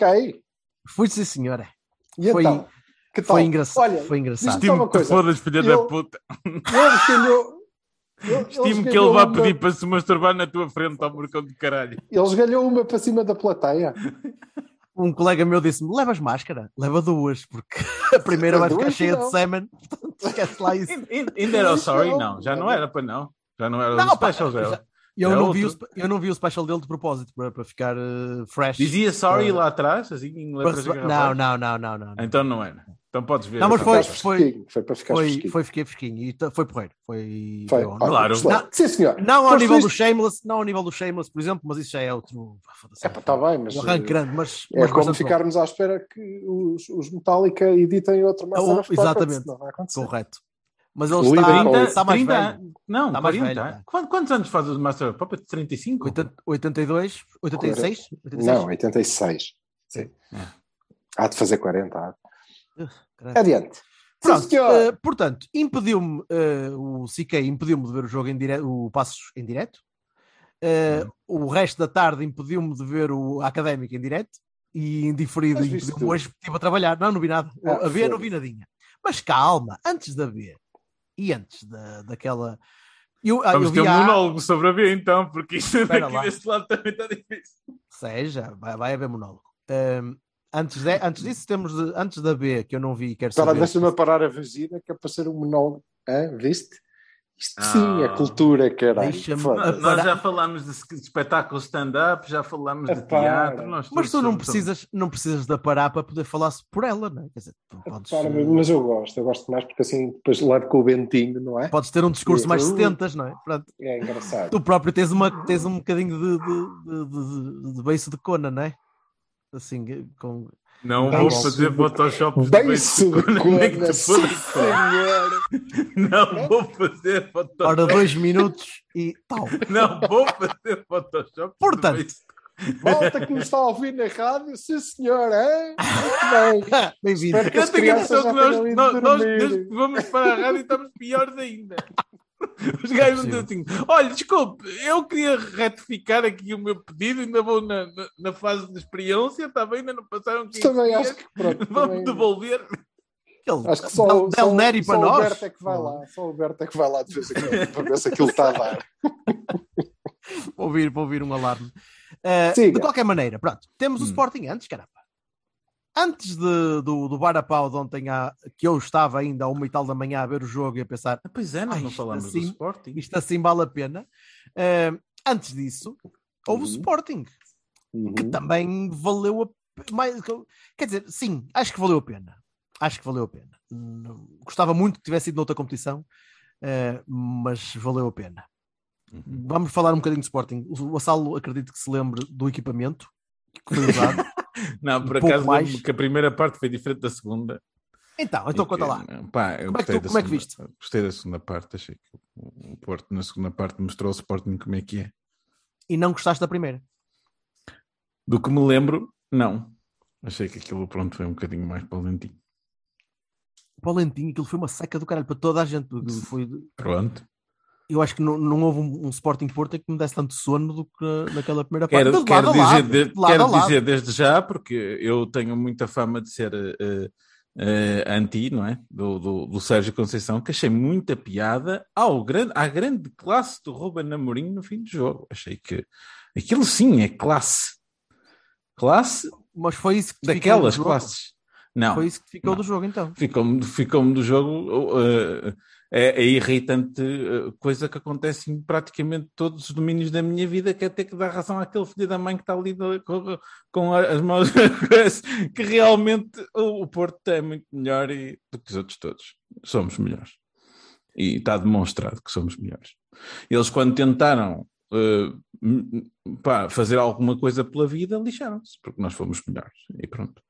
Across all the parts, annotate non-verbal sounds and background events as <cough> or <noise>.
Siquei. Fui sim, senhora. E Foi- então? Que tal? Foi, engraçado. Olha, foi engraçado. Estimo que fodas, filha Eu- da puta. ele escolheu... ele- Estimo que ele vá uma- pedir para se masturbar na tua frente, ao porcão de caralho. Eles ganhou uma para cima da plateia. Um colega meu disse-me: levas máscara? Leva duas, porque <laughs> a primeira vai ficar cheia não. de semen. Portanto, esquece lá isso. Ainda- era o sorry? Não, já não era para não. Já não era o Não, pá, special dela. Eu, É não vi outro. eu não vi o special dele de propósito para, para ficar eh, fresh. Dizia sorry Para- lá atrás, assim, em letras Não, garrafais? não, não, não, não. Então não era. Então podes ver. Não, mas foi- foi-. Foi para ficar Foi, fresquinho. foi fiquei fresquinho e foi porreiro. Foi, Foi. foi Claro. Não. Sim, senhor. Não ao nível do Shameless, não ao nível do Shameless, por exemplo, mas isso já é outro. ah, É, pá, tá bem, mas, um arranque eh, grande, mas, É mas como bastante bom. ficarmos à espera que os, os Metallica editem outra Master Oh, exatamente. Não vai acontecer. Correto. Mas ele Lidem está, com Trinta- isso. está mais 30 velho. Não, Está mais 40. velho, tá. Quantos, quantos anos faz o Master of Puppets? 35? 80, 82, 86? 86? Não, 86. Sim. É. Há de fazer 40. há. Caralho. Adiante. Pronto, eh, portanto, impediu-me, eh, o CK impediu-me de ver o jogo em direto, o Passos em direto. Eh, O resto da tarde impediu-me de ver o Académico em direto. E indiferido, hoje, estive a trabalhar. Não, não vi nada. Ah, a ver, não vi nadinha. Mas calma, antes da B e antes da, daquela. Eu, ah, Vamos eu ter um a- monólogo sobre a B então, porque isto Espera aqui lá. deste lado também está difícil. Seja, vai, vai haver monólogo. Ahm, antes, de, antes disso, temos de- antes da B, que eu não vi, quero Espera, saber. deixa-me parar a vagina que é para ser um monólogo. Hã? Viste? Isto sim é Ah. cultura, caralho. Nós, já falámos de de espetáculo stand-up, já falámos de para. teatro. nós Mas tu não precisas, não precisas da parar para poder falar por ela, não é? Quer dizer, tu podes, Para, mas eu gosto, eu gosto mais porque assim depois levo com o Bentinho, não é? podes ter um discurso mais Uh. 70, não é? Pronto. É engraçado. Tu próprio tens, uma, tens um bocadinho de, de, de, de, de beiço de cona, não é? Assim, com. Não vou fazer Photoshop de cona, nem que cona, te foda. senhor. Não vou fazer Photoshop. Ora, dois minutos e tal. Não vou fazer Photoshop. Portanto. Malta que nos está a ouvir na rádio, sim senhor, é? Muito bem. <laughs> Bem-vindo. Eu tenho a impressão que nós, nós, nós, vamos para a rádio estamos piores ainda. <laughs> Os gajos vão dizer assim: olha, desculpe, eu queria retificar aqui o meu pedido, ainda vou na, na, na fase de experiência, está bem? Ainda não passaram 15 Também dias, acho que pronto. Vamos <laughs> também- devolver. Aquele Acho que só, Del, só, Neri só para o nós. Berto é que vai lá, só o Berto é que vai lá de vez em quando para ver se aquilo está a dar. <laughs> para ouvir, para ouvir um alarme. Uh, de qualquer maneira, pronto, temos o Hum. Sporting antes, caramba. Antes de, do, do bar a pau de ontem, à, que eu estava ainda a uma e tal da manhã a ver o jogo e a pensar, Pois é, nós Ai, não falamos assim- do Sporting. isto assim vale a pena. Uh, antes disso, houve o Uhum. Sporting, que Uhum. também valeu a mais, quer dizer, sim, acho que valeu a pena. Acho que valeu a pena. Não- Gostava muito que tivesse ido noutra competição, uh, mas valeu a pena. Uhum. Vamos falar um bocadinho de Sporting. O Vassalo acredito que se lembre do equipamento que foi usado. <laughs> Não, por um acaso mais. lembro-me que a primeira parte foi diferente da segunda. então, então E conta que, lá. Pá, eu Como é que tu- como é que segunda- viste? Gostei da segunda parte, achei que o o Porto na segunda parte mostrou ao Sporting como é que é. E não gostaste da primeira. Do que me lembro, não. Achei que aquilo pronto foi um bocadinho mais para o lentinho. Para o Lentinho, aquilo foi uma seca do caralho para toda a gente. Foi, Pronto. Eu acho que não, não houve um, um Sporting Porto que me desse tanto sono do que naquela primeira parte. Quero, dizer, lado, de- lado quero dizer desde já, porque eu tenho muita fama de ser eh, eh, anti, não é? Do, do, do Sérgio Conceição, que achei muita piada ao grande, à grande classe do Ruben Amorim no fim do jogo. Achei que aquilo sim é classe. Classe Mas foi isso que daquelas classes. Não. Foi isso que ficou Não. do jogo, então. Ficou-me ficou do jogo uh, é a irritante uh, coisa que acontece em praticamente todos os domínios da minha vida, que é ter que dar razão àquele filho da mãe que está ali com, com as mãos <laughs> que realmente o, Porto é muito melhor e, do que os outros todos. Somos melhores. E está demonstrado que somos melhores. Eles, quando tentaram eh, m- pá, fazer alguma coisa pela vida, lixaram-se, porque nós fomos melhores. E pronto.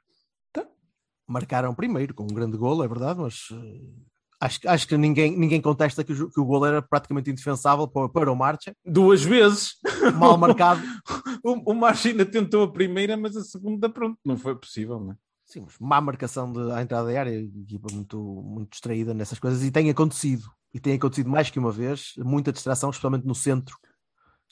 Marcaram primeiro com um grande golo, é verdade, mas eh, acho, que- acho que ninguém, ninguém contesta que, o que o golo era praticamente indefensável para, para o Marcha. Duas vezes. Mal marcado. <laughs> o, o Marcha ainda tentou a primeira, mas a segunda, pronto, não foi possível, não é? Sim, mas má marcação de, à entrada da área, equipa muito, muito distraída nessas coisas, e tem acontecido. E tem acontecido mais que uma vez, muita distração, especialmente no centro.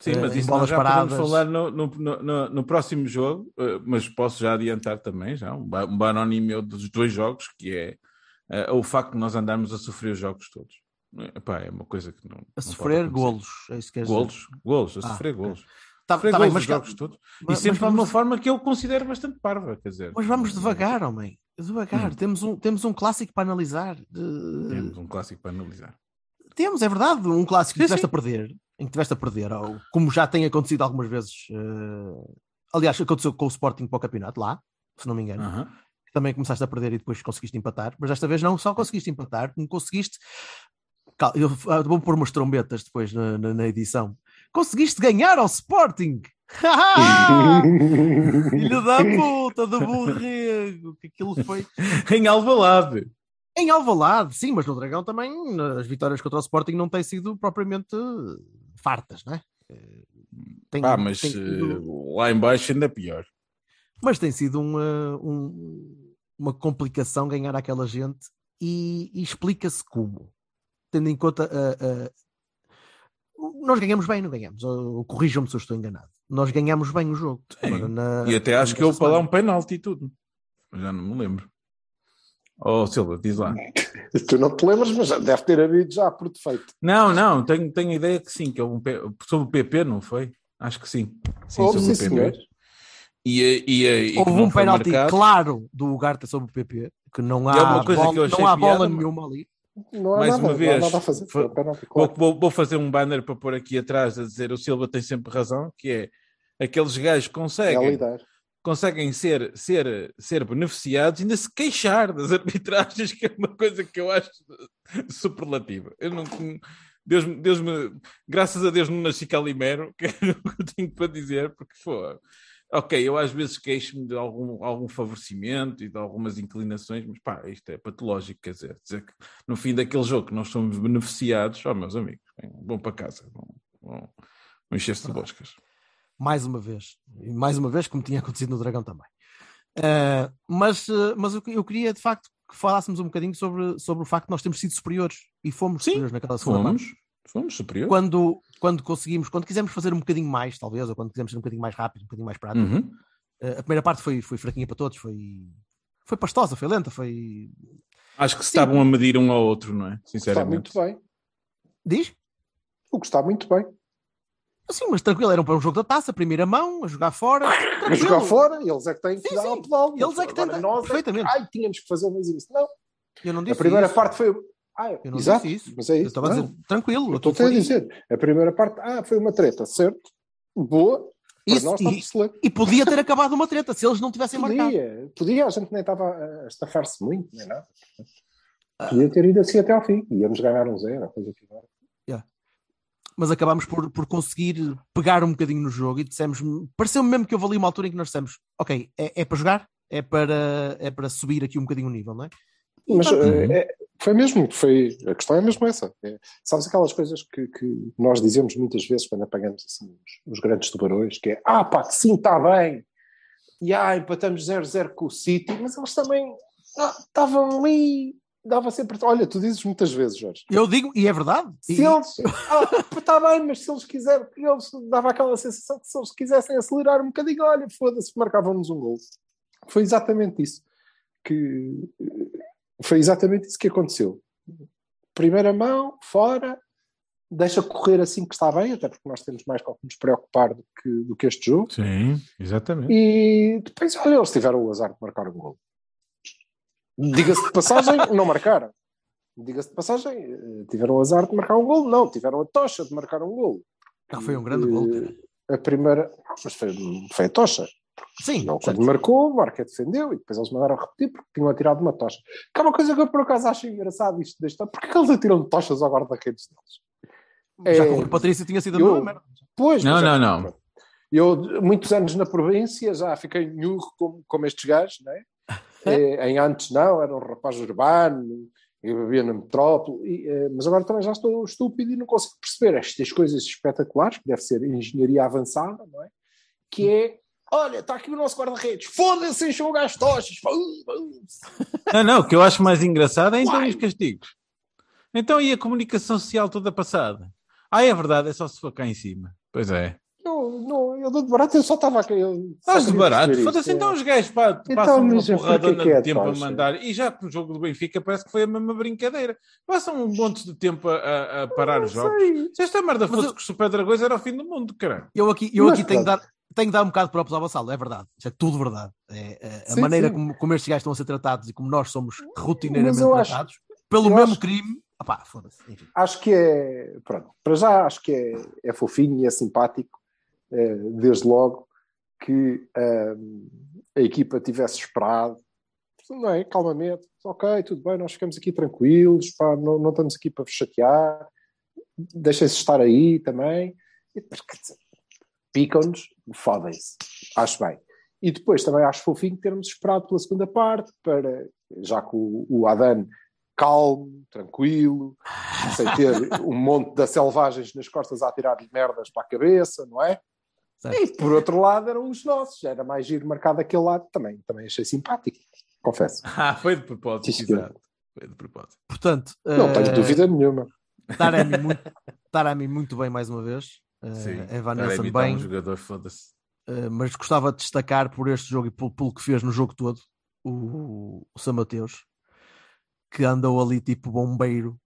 Sim, Eh, mas isso bolas já paradas. podemos falar no, no, no- no- próximo jogo, eh, mas posso já adiantar também, já, um, um banoni meu dos dois jogos, que é eh, o facto de nós andarmos a sofrer os jogos todos. Epá, é uma coisa que não. A não sofrer golos. É isso que queres dizer? Golos, golos, a Ah, sofrer ok. golos. Tá- Sofrer tá bem, golos mas os cá- jogos todos. mas- E mas sempre de vamos- uma forma que eu considero bastante parva, quer dizer. Mas vamos não- devagar, homem. Devagar. Hum. Temos, um, temos um clássico para analisar. Temos um clássico para analisar. Temos, é verdade, um clássico que Sim, tiveste sim. a perder, em que tiveste a perder, ou como já tem acontecido algumas vezes. eh, aliás, aconteceu com o Sporting para o campeonato, lá, se não me engano. Aham. que Também começaste a perder e depois conseguiste empatar, mas desta vez não só conseguiste empatar, como conseguiste. Eu ah, vou pôr umas trombetas depois na, na- na edição. Conseguiste ganhar ao Sporting! <laughs> Filho da puta, do borrego! Que aquilo foi. <laughs> Em Alvalade. Em Alvalade, sim, mas no Dragão também as vitórias contra o Sporting não têm sido propriamente fartas, não é? Eh, Tem, Ah, mas tem sido- eh, lá em baixo ainda pior. mas tem sido uma, um- uma complicação ganhar aquela gente e, e explica-se como. Tendo em conta. a- a- nós ganhamos bem, não ganhamos? Corrijam-me se eu estou enganado. Nós ganhamos bem o jogo. Agora, na- E até acho que houve para lá um penalti e tudo. Já não me lembro. Oh, Silva, diz lá. <laughs> Tu não te lembras, mas já deve ter havido já por defeito. Não, não, tenho, tenho a ideia que sim, que houve um sobre o PP, não foi? Acho que sim. Sim, Houve, sobre sim, o senhor. PP. E, e, e, e Houve não um penalti marcado. claro do Ugarte sobre o PP, que não há, E é uma coisa bola, que eu achei não há bola piada, nenhuma ali. Não há Mais nada, uma não há vez, nada a fazer. foi- Foi penalti, Vou, claro. vou- vou fazer um banner para pôr aqui atrás a dizer o Silva tem sempre razão, que é aqueles gajos que É conseguem, lidar. conseguem ser, ser, ser beneficiados e ainda se queixar das arbitragens, que é uma coisa que eu acho superlativa. Eu não, Deus, Deus me, graças a Deus não nasci calimero, que é o que eu tenho para dizer, porque foi. Ok, eu às vezes queixo-me de algum, algum favorecimento e de algumas inclinações, mas pá, isto é patológico, quer dizer, dizer que no fim daquele jogo que nós somos beneficiados, ó meus amigos, vão para casa, vão, vão, vão encher-se de boscas. mais uma vez, e mais uma vez, como tinha acontecido no Dragão também. Ah, mas ah, mas eu, eu queria de facto que falássemos um bocadinho sobre, sobre o facto de nós termos sido superiores e fomos Sim, superiores naquela segunda parte. Fomos, superiores. Quando, quando conseguimos, quando quisemos fazer um bocadinho mais, talvez, ou quando quisemos ser um bocadinho mais rápido, um bocadinho mais prático, Uhum. ah, a primeira parte foi, foi fraquinha para todos, foi, foi pastosa, foi lenta, foi. Acho que se Sim. estavam a medir um ao outro, não é? Está Sinceramente. muito bem. Diz? O que está muito bem. Sim, mas tranquilo, era para um jogo da taça, primeira mão, a jogar fora. A tranquilo. jogar fora, eles é que têm que Sim, dar sim. ao pedal. Eles é que têm nós é que- perfeitamente. Ai, tínhamos que fazer mais isso. Não, Eu não a disse primeira isso. parte foi. Ah, Eu não exato, disse isso. mas é Eu isso. estava a não. dizer, tranquilo. Eu estou a dizer. A primeira parte, ah, foi uma treta, certo? Boa. Isso, nós e-. E podia ter acabado uma treta se eles não tivessem marcado. Podia, podia, a gente nem estava a estafar-se muito, nem nada. Podia ter ido assim até ao fim. Íamos ganhar um zero, a coisa que agora. Mas acabámos por, por conseguir pegar um bocadinho no jogo e dissemos, pareceu-me mesmo que houve ali uma altura em que nós dissemos, ok, é, é para jogar, é para, é para subir aqui um bocadinho o nível, não é? Mas eh, é- foi mesmo, foi, a questão é mesmo essa. É, sabes aquelas coisas que, que nós dizemos muitas vezes quando apagamos assim, os, os grandes tubarões, que é ah pá, sim, está bem, e ah, empatamos 0-0 com o City, mas eles também ah, estavam ali, dava sempre. Olha, tu dizes muitas vezes, Jorge. eu digo, e é verdade, Se e- eles, ah, está bem, mas se eles quiserem, eles dava aquela sensação que se eles quisessem acelerar um bocadinho, olha, foda-se, marcavam-nos um gol. Foi exatamente isso que foi exatamente isso que aconteceu. Primeira mão, fora, deixa correr assim que está bem, até porque nós temos mais com o que nos preocupar do que, do que este jogo. Sim, exatamente. E depois, olha, eles tiveram o azar de marcar um gol. Diga-se de passagem, <laughs> não marcaram. Diga-se de passagem, eh, tiveram o azar de marcar um gol? Não, tiveram a tocha de marcar um gol. Ah, foi um grande gol, cara. A primeira, mas foi, foi a tocha. Sim, Não, certo. quando marcou, o Marca defendeu e depois eles mandaram repetir porque tinham atirado uma tocha. Que é uma coisa que eu por acaso acho engraçado isto deste ano. Porque é que eles atiram tochas ao guarda-redes deles? Já É, com o Patrício tinha sido a eu- merda. Pois, Não, é- não, não. Eu, muitos anos na província, já fiquei nhurro como, como estes gajos, não é? Eh, <laughs> em antes não, era um rapaz urbano, eu vivia na metrópole, e, eh, mas agora também já estou estúpido e não consigo perceber estas coisas espetaculares, que deve ser engenharia avançada, não é? Que é, olha, está aqui o nosso guarda-redes, foda-se, o gajo de tochas. Não, não, o que eu acho mais engraçado é então Uai. os castigos. Então e a comunicação social toda passada? Ah, é verdade, é só se for cá em cima. Pois é. Eu, não, eu dou de barato, eu só estava aqui. Estás de barato. Foda-se, então é. os gajos pá, Então, passam uma porradona que é de tempo a tocha? mandar. E já no jogo do Benfica parece que foi a mesma brincadeira. Passam um monte de tempo a, a- a parar os jogos. Sei. Se esta merda fosse eu- com os Super Dragões era o fim do mundo, caralho. Eu aqui, eu Mas aqui tenho, de pronto. dar, tenho de dar um bocado de próprios ao Vassalo, é verdade. Isso é tudo verdade. É, é, a Sim, maneira sim. Como, como estes gajos estão a ser tratados e como nós somos rotineiramente eu acho- tratados pelo mesmo acho- crime. Opá, foda-se. Acho que é, pronto, para já acho que é, é fofinho e é simpático, eh, desde logo, que ahm, a equipa tivesse esperado, não é? Calmamente, ok, tudo bem, nós ficamos aqui tranquilos, pá, não, não estamos aqui para vos chatear, deixem-se estar aí também, E dizer, picam-nos, fodem-se, acho bem. E depois também acho fofinho termos esperado pela segunda parte, para, já que o, o Adan calmo, tranquilo, sem ter <laughs> um monte de selvagens nas costas a tirar-lhe merdas para a cabeça, não é? Certo. E por outro lado eram os nossos, era mais giro marcado daquele lado também, também achei simpático, confesso. <laughs> Ah, foi de propósito, exato. Foi de propósito. Portanto, Não tenho eh, dúvida nenhuma. Taremi muito, Taremi muito bem mais uma vez. Uh, Sim. Evanescence Taremi tá bem. um jogador, foda-se. Uh, mas gostava de destacar por este jogo e pelo, pelo que fez no jogo todo o, o São Mateus que andou ali tipo bombeiro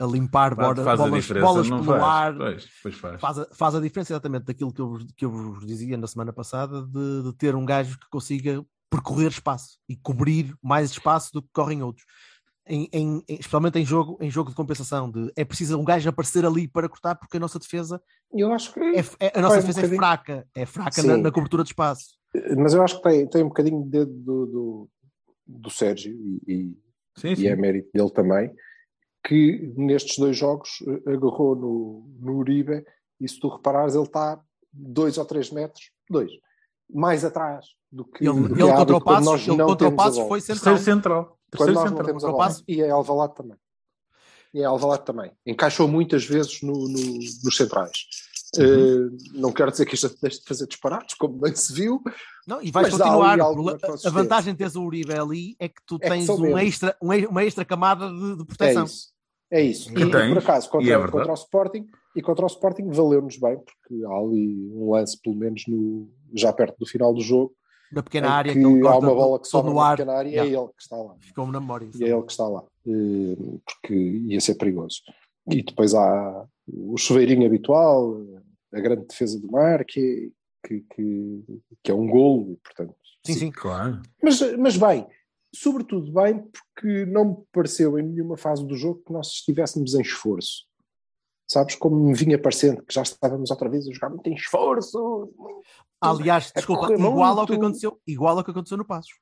a limpar Pá, bola- bolas, bolas pelo faz? ar Pois, pois faz. faz a, faz a diferença exatamente daquilo que eu, vos- que eu vos dizia na semana passada de, de ter um gajo que consiga percorrer espaço e cobrir mais espaço do que correm outros em, em- em- especialmente em jogo, em jogo de compensação de, é preciso um gajo aparecer ali para cortar porque a nossa defesa Eu acho que. é, é- a nossa Vai um defesa é fraca é fraca na, Sim. na cobertura de espaço Mas eu acho que tem, tem um bocadinho de dedo do, do, do Sérgio e, e- Sim, e sim. é mérito dele também, que nestes dois jogos eh, agarrou no, no Uribe e se tu reparares ele está dois ou três metros, dois, mais atrás do que, ele, do que ele contra o Passos, nós ele contra o Passos foi central Terceiro central. Quando nós não temos a bola. Passos. E é Alvalade também. E é Alvalade também. Encaixou muitas vezes no, no- nos centrais. Uhum. Eh, não quero dizer que isto deixe de fazer disparados, como bem se viu, Não, e vais continuar. a vantagem de teres o Uribe ali é que tu que tens um menos. extra, um e- uma extra camada de, de É proteção. isso. É isso. Que E, tens, por acaso, e contra, é contra o Sporting, e contra o Sporting valeu-nos bem, porque há ali um lance, pelo menos no, já perto do final do jogo, Na pequena em área que que ele há uma bola que sobra no na ar. pequena área e Yeah. é ele que está lá. Ficou-me na memória. isso. E é ele que está lá, eh, porque ia ser perigoso. E depois há o chuveirinho habitual, a grande defesa do mar, que, que, que, que é um golo, e, portanto. Sim, sim. Claro. Mas, mas bem, sobretudo bem, porque não me pareceu em nenhuma fase do jogo que nós estivéssemos em esforço. Sabes? Como me vinha parecendo que já estávamos outra vez a jogar muito em esforço. Aliás, É desculpa, igual ao que aconteceu, igual ao que aconteceu no Passos.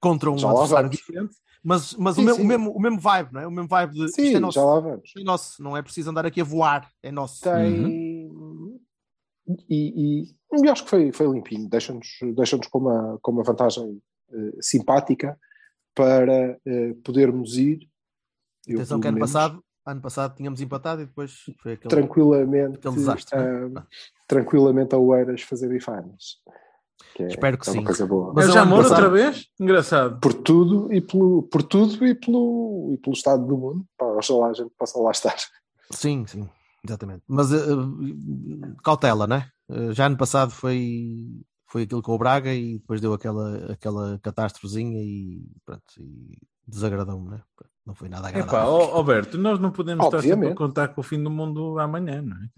Contra um Já adversário diferente, mas, mas Sim, o, mesmo, o, mesmo, o mesmo vibe, não é? O mesmo vibe de isto Sim, é nosso, já lá vamos. isto é nosso, não é preciso andar aqui a voar, é nosso. Tem. E, e, e acho que foi, foi limpinho. Deixa-nos deixa com, uma, com uma vantagem eh, simpática para eh, podermos ir. eu, Atenção que ano menos, passado, ano passado tínhamos empatado e depois foi aquele. tranquilamente, aquele desastre, ah, tranquilamente a Oeiras fazer bifanas. Que é, Espero que é sim. coisa boa. Mas eu eu já moro outra vez? Engraçado. Por tudo e pelo, por tudo e pelo, e pelo estado do mundo, pá, oxalá a gente possa lá estar. Sim, sim, exatamente. Mas eh, cautela, né? Eh, já ano passado foi, foi aquilo com o Braga e depois deu aquela, aquela catástrofezinha e pronto, e desagradou-me, né? Não foi nada Epá, agradável. ó- Alberto, nós não podemos estar sempre a Obviamente. contar com o fim do mundo amanhã, não é?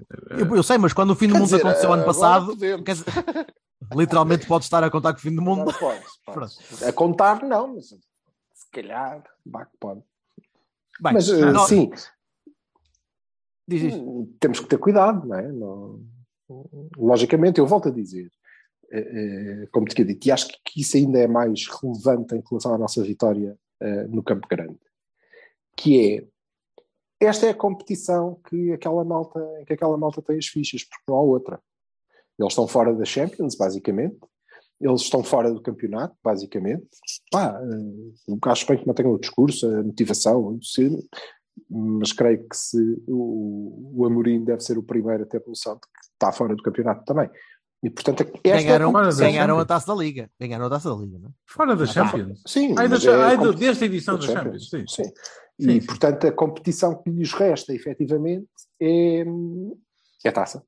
Eu, eu sei, mas quando o fim do Quer mundo dizer, aconteceu ano passado, dizer, <laughs> literalmente pode estar a contar com o fim do mundo. Não pode, pode. A contar, não, mas se calhar, vá que pode. Bem, mas eh, não- sim, hum, temos que ter cuidado, não é? Não- logicamente, eu volto a dizer, eh, eh, como te tinha dito, e acho que isso ainda é mais relevante em relação à nossa vitória eh, no Campo Grande, que é esta é a competição que aquela malta, que aquela malta tem as fichas, porque não há outra. Eles estão fora da Champions, basicamente. Eles estão fora do campeonato, basicamente. Pá, uh, acho bem que mantenham o discurso, a motivação, mas creio que se o, o Amorim deve ser o primeiro a ter noção de que está fora do campeonato também. E portanto, esta Ganharam, é ganharam a taça da Liga. Ganharam a taça da Liga, não é? Fora da Ah, Champions. Sim, Ai, da- é a ai, desta edição da da Champions, sim. Sim. Sim, E, sim. portanto, a competição que lhes resta, efetivamente, é, é a taça.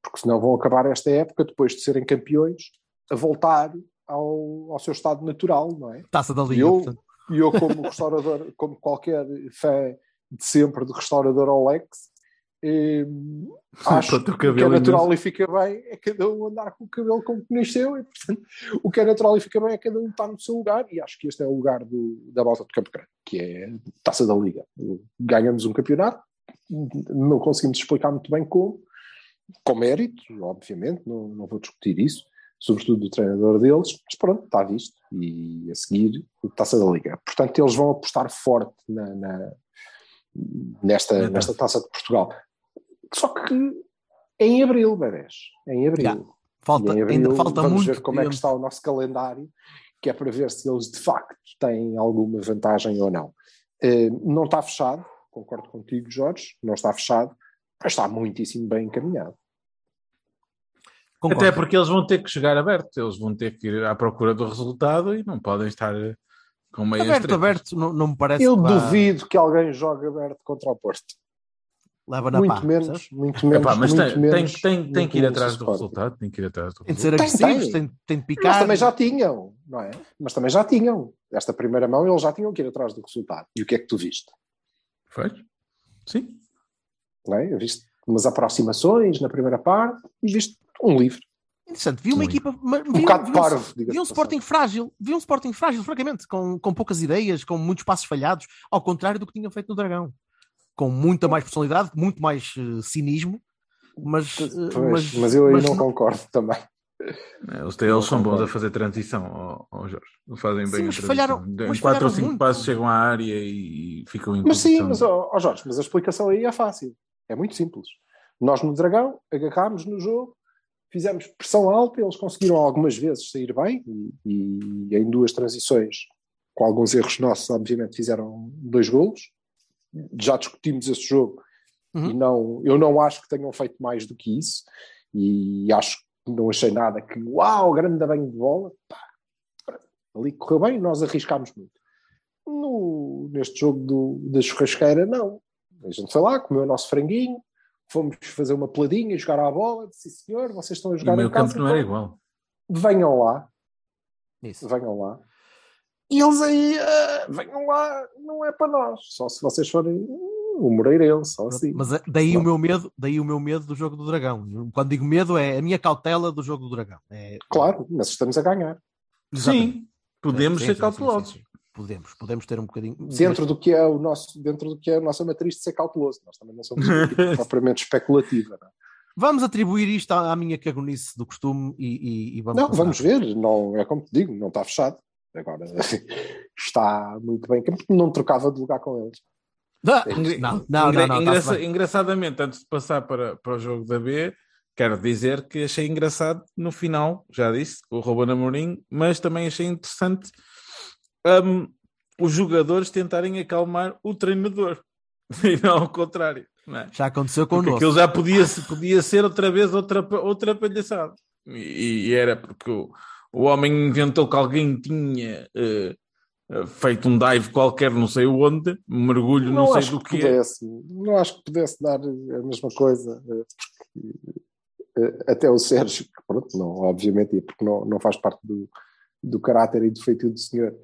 Porque senão vão acabar esta época, depois de serem campeões, a voltar ao, ao seu estado natural, não é? Taça da E Liga, eu, portanto. e eu como <laughs> restaurador, como qualquer fã de sempre de restaurador Olex, eh, acho o que é cabelo natural e fica bem é cada um andar com o cabelo como que nasceu e, portanto, o que é natural e fica bem é cada um estar no seu lugar e acho que este é o lugar do, da volta do Campo Grande, que é a Taça da Liga. Ganhamos um campeonato, não conseguimos explicar muito bem como, com mérito, obviamente, não, não vou discutir isso, sobretudo do treinador deles, mas pronto, está visto. E a seguir, a taça da Liga. Portanto, eles vão apostar forte na, na- nesta, nesta taça de Portugal. Só que em abril, bebés. É em abril. Já. Falta, em abril ainda falta vamos muito ver como é que está o nosso calendário, que é para ver se eles de facto têm alguma vantagem ou não. Eh, não está fechado, concordo contigo, Jorge, não está fechado, mas está muitíssimo bem encaminhado. Concordo. Até porque eles vão ter que chegar aberto, eles vão ter que ir à procura do resultado e não podem estar com meias Aberto, tretas. aberto, não, não me parece Eu que vá- duvido que alguém jogue aberto contra o Porto. Leva na Muito pá. menos, sabes? muito menos, Epá, mas muito tem, tem, menos. tem, tem muito que ir atrás do resultado. Tem que ir atrás do Tem de ser resultado. Tem, agressivos, tem. tem, tem de Mas picar. também já tinham, não é? Mas também já tinham. Esta primeira mão eles já tinham que ir atrás do resultado. E o que é que tu viste? Foi? Sim. Não é? Viste umas aproximações na primeira parte e viste um livro. Interessante, vi uma Ui. equipa. mas Um vi bocado vi parvo, diga-se Vi um de Sporting frágil, vi um Sporting frágil, francamente, com, com poucas ideias, com muitos passos falhados, ao contrário do que tinha feito no Dragão. Com muita mais personalidade, muito mais eh, cinismo, mas, eh, Pois, mas, eu aí mas não concordo também. Eles, têm- eles são bons a fazer transição, ó, ó Jorge. Fazem Sim, bem mas a transição. falharam- em mas 4 ou 5 muito. passos chegam à área e ficam em Mas sim, mas ó, ó Jorge, mas a explicação aí é fácil. É muito simples. Nós no Dragão agarrámos no jogo, fizemos pressão alta, eles conseguiram algumas vezes sair bem e, e em duas transições, com alguns erros nossos, obviamente fizeram dois golos. Já discutimos esse jogo Uhum. e não, eu não acho que tenham feito mais do que isso e acho que não achei nada que uau, grande banho de bola. Pá, ali correu bem, nós arriscámos muito. No, neste jogo do, da churrasqueira, não. A gente foi lá, comeu o nosso franguinho, fomos fazer uma peladinha, jogar à bola, disse, sim senhor, vocês estão a E jogar meu em casa, campo não era então igual. venham lá, Isso. venham lá. E eles aí, ah, venham lá, não é para nós, só se vocês forem hum, o Moreirense, só assim. Mas daí o Claro. meu medo, daí o meu medo do jogo do Dragão. Quando digo medo, é a minha cautela do jogo do Dragão. É, Claro, mas estamos a ganhar. Exatamente. Sim, podemos Sim, ser sim, cautelosos. sim. Podemos, podemos ter um bocadinho. Dentro do que é o nosso, dentro do que é a nossa matriz de ser cauteloso. Nós também não somos <laughs> propriamente especulativa. Não, é? Vamos atribuir isto à, à minha cagonice do costume e, e- e vamos. não passar. vamos ver, não, é como te digo, não está fechado. Agora <laughs> está muito bem, porque não trocava de lugar com eles. Não, não, engra- não, não, engraça- engraçadamente, antes de passar para, para o jogo da B, quero dizer que achei engraçado no final, já disse, o Ruben Amorim, mas também achei interessante hum, os jogadores tentarem acalmar o treinador <laughs> e não ao contrário. Não é? Já aconteceu Porque connosco. aquilo já podia, podia ser outra vez outra, outra palhaçada. E, e era porque o, o homem inventou que alguém tinha eh, feito um dive qualquer, não sei onde, mergulho, não, sei acho do que que. pudesse, não acho que pudesse dar a mesma coisa, eh, porque até o Sérgio, que pronto, não, obviamente, porque não, não faz parte do, do caráter e do feitio do senhor,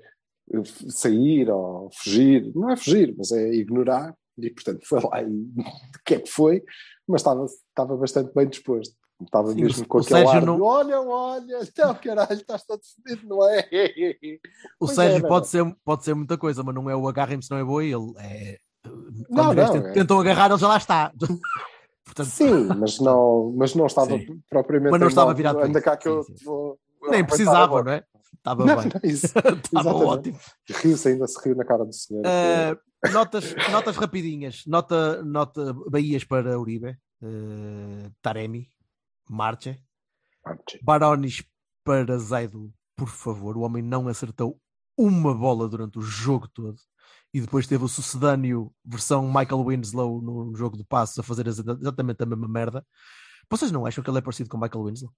sair ou fugir, não é fugir, mas é ignorar, e portanto foi lá e <laughs> o que é que foi, mas estava, estava bastante bem disposto. Estava Sim, mesmo o- com o aquele Sérgio ar de, não- olha, olha, então caralho, estás todo fedido, não é? O Pois Sérgio é, pode, ser, pode ser muita coisa, mas não é o agarrem-me se não é boi, ele é. Não, não, tentam- é- tentam agarrar, ele já lá está. <laughs> Portanto, Sim, mas não, mas não estava Sim. propriamente. Mas não estava virado isso. cá que eu Sim, sim. vou. nem precisava, não é? Estava <laughs> Não, bem. não, isso. <laughs> Estava ótimo. Riu-se ainda, se riu na cara do senhor. Uh, notas, notas rapidinhas. Nota, nota Bahias para Uribe, uh, Taremi, Marche, Barones para Zaido, por favor. O homem não acertou uma bola durante o jogo todo. E depois teve o sucedâneo versão Michael Winslow no jogo de passos a fazer exa- exatamente a mesma merda. Vocês não acham que ele é parecido com o Michael Winslow?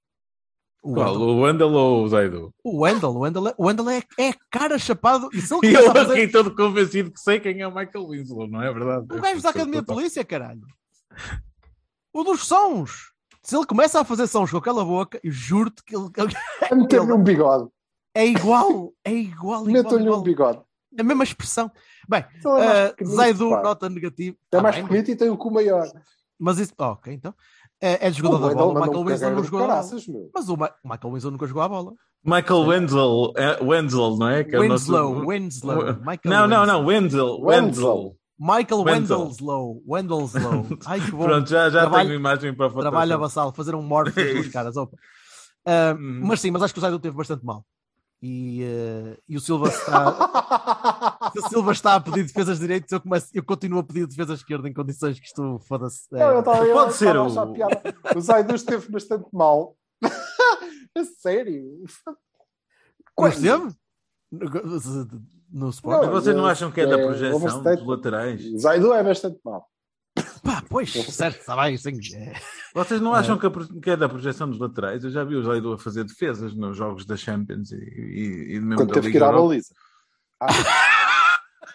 O Qual? Wendell. O Wendell ou o Zaido? O Wendell, o Wendell, é, o Wendell é, é cara chapado. E se ele E eu fazer- aqui todo convencido que sei quem é o Michael Winslow, não é verdade? O gajo da Academia de Polícia, caralho. O dos sons. Se ele começa a fazer sons com aquela boca, eu juro-te que ele, <laughs> meter-lhe um bigode. é igual. É igual, igual, Metam-lhe um bigode. A mesma expressão. Bem, Ele é uh, pequenito, Zaidu, nota negativa. É Tá mais bem, pequenito e tem o cu maior. Mas isso. oh, ok, então. É, é de jogador O da bola. O Michael Winslow não jogou a bola. meu. Mas o, Ma- o Michael Winslow nunca jogou a bola. Michael Wenzel, é, Wenzel, não é? Que é o nosso- Winslow, Winslow. Michael Não, não, Winslow. não, Wenzel, Wenzel. Michael Wenzel. Wendelslow. Wendelslow. <laughs> Ai, que bom. Pronto, já, já Trabalho- tenho imagem para foto. Trabalho a vassal, fazer um morph <laughs> das duas caras. opa. Ah, Uhum. Mas sim, mas acho que o Zaidu teve bastante mal. E, eh, e o Silva está. Se <laughs> o Silva está a pedir defesas direitas, eu, começo, eu continuo a pedir defesa esquerda em condições que isto foda-se. é, Não, eu estava eu Pode ser o-. O Zaidu esteve bastante mal. a sério. No, no Sport? Mas vocês não eu- acham que é da é, projeção overstatement. dos laterais? O Zaidu é bastante mal. Pá, pois, certo, está bem. Sim, é. Vocês não acham que, a pro- que é da projeção dos laterais? Eu já vi o Zaidu a fazer defesas nos jogos da Champions e, e, e mesmo Quando da teve que ir à baliza. <laughs>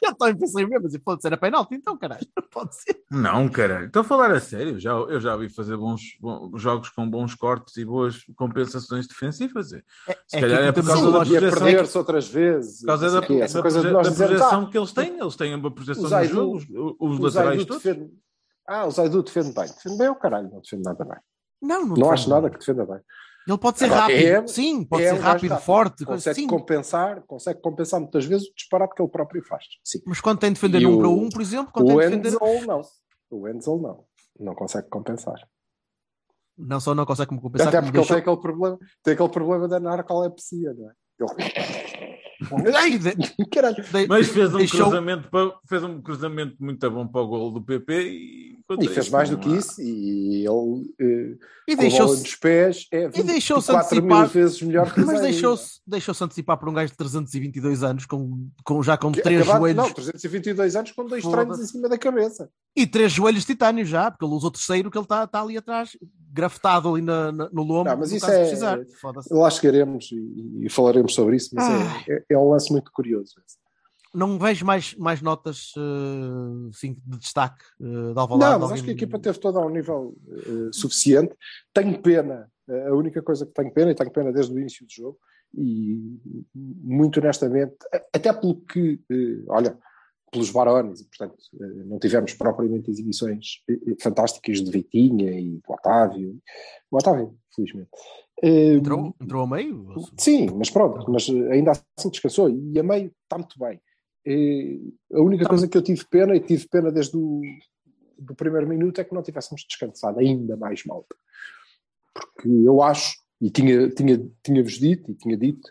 Eu também pensei mesmo, mas pode ser a penalti, então, caralho. Pode ser. Não, cara, estou a falar a sério. Já, eu já vi fazer bons, bons jogos com bons cortes e boas compensações defensivas. Se é calhar é por causa da projeção. perder-se outras vezes. Por causa da, da coisa da dizermos, projeção ah, que eles têm. Eles têm uma projeção o no Zaidu- jogo, os, os laterais todos. defende. Ah, o Zaidu defende bem. Defende bem o caralho, não defende nada bem. Não, não, Não acho nada que defenda bem. Ele pode ser Agora, rápido. é- sim, pode é ser rápido, rápido. forte. Consegue sim. compensar, consegue compensar muitas vezes o disparate que ele próprio faz. Sim. Mas quando tem de defender E um o- para um, por exemplo, quando O tem de defender. Enzel não. O Enzel não. Não consegue compensar. Não só não consegue compensar, Até porque ele deixou... tem aquele problema, tem aquele problema da narcolepsia, não é? Ele... Ai, de- Caralho. de- Mas fez um, deixou- cruzamento para, fez um cruzamento muito bom para o gol do PP e, E fez mais do que isso e ele eh, E deixou-se nos pés é e deixou-se 24 mil antecipar- vezes melhor que o Mas deixou-se deixou antecipar por um gajo de 322 anos, com, com, já com Que três acabado- joelhos Não, 322 anos com dois treinos em cima da cabeça. e três joelhos de titânio já, porque ele usa o terceiro que ele está tá ali atrás, grafetado ali na, na- no lombo. Não, mas no isso caso de é- precisar. Lá chegaremos e, e falaremos sobre isso, mas Ah. é, é, é um lance muito curioso. Não vejo mais, mais notas eh, assim, de destaque uh, de Alvalade. Não, mas acho que a equipa teve toda a um nível eh, suficiente. Tenho pena, eh, a única coisa que tenho pena, e tenho pena desde o início do jogo, e muito honestamente, até pelo que, eh, olha, pelos Barões, e portanto eh, não tivemos propriamente exibições eh, eh, fantásticas de Vitinha e do Otávio. O Otávio, felizmente. Entrou, entrou a meio? Sim, mas pronto, mas ainda assim descansou e a meio está muito bem. A única Tá coisa que eu tive pena, e tive pena desde o do primeiro minuto, é que não tivéssemos descansado ainda mais malta. Porque eu acho, e tinha, tinha, tinha-vos dito, e tinha dito,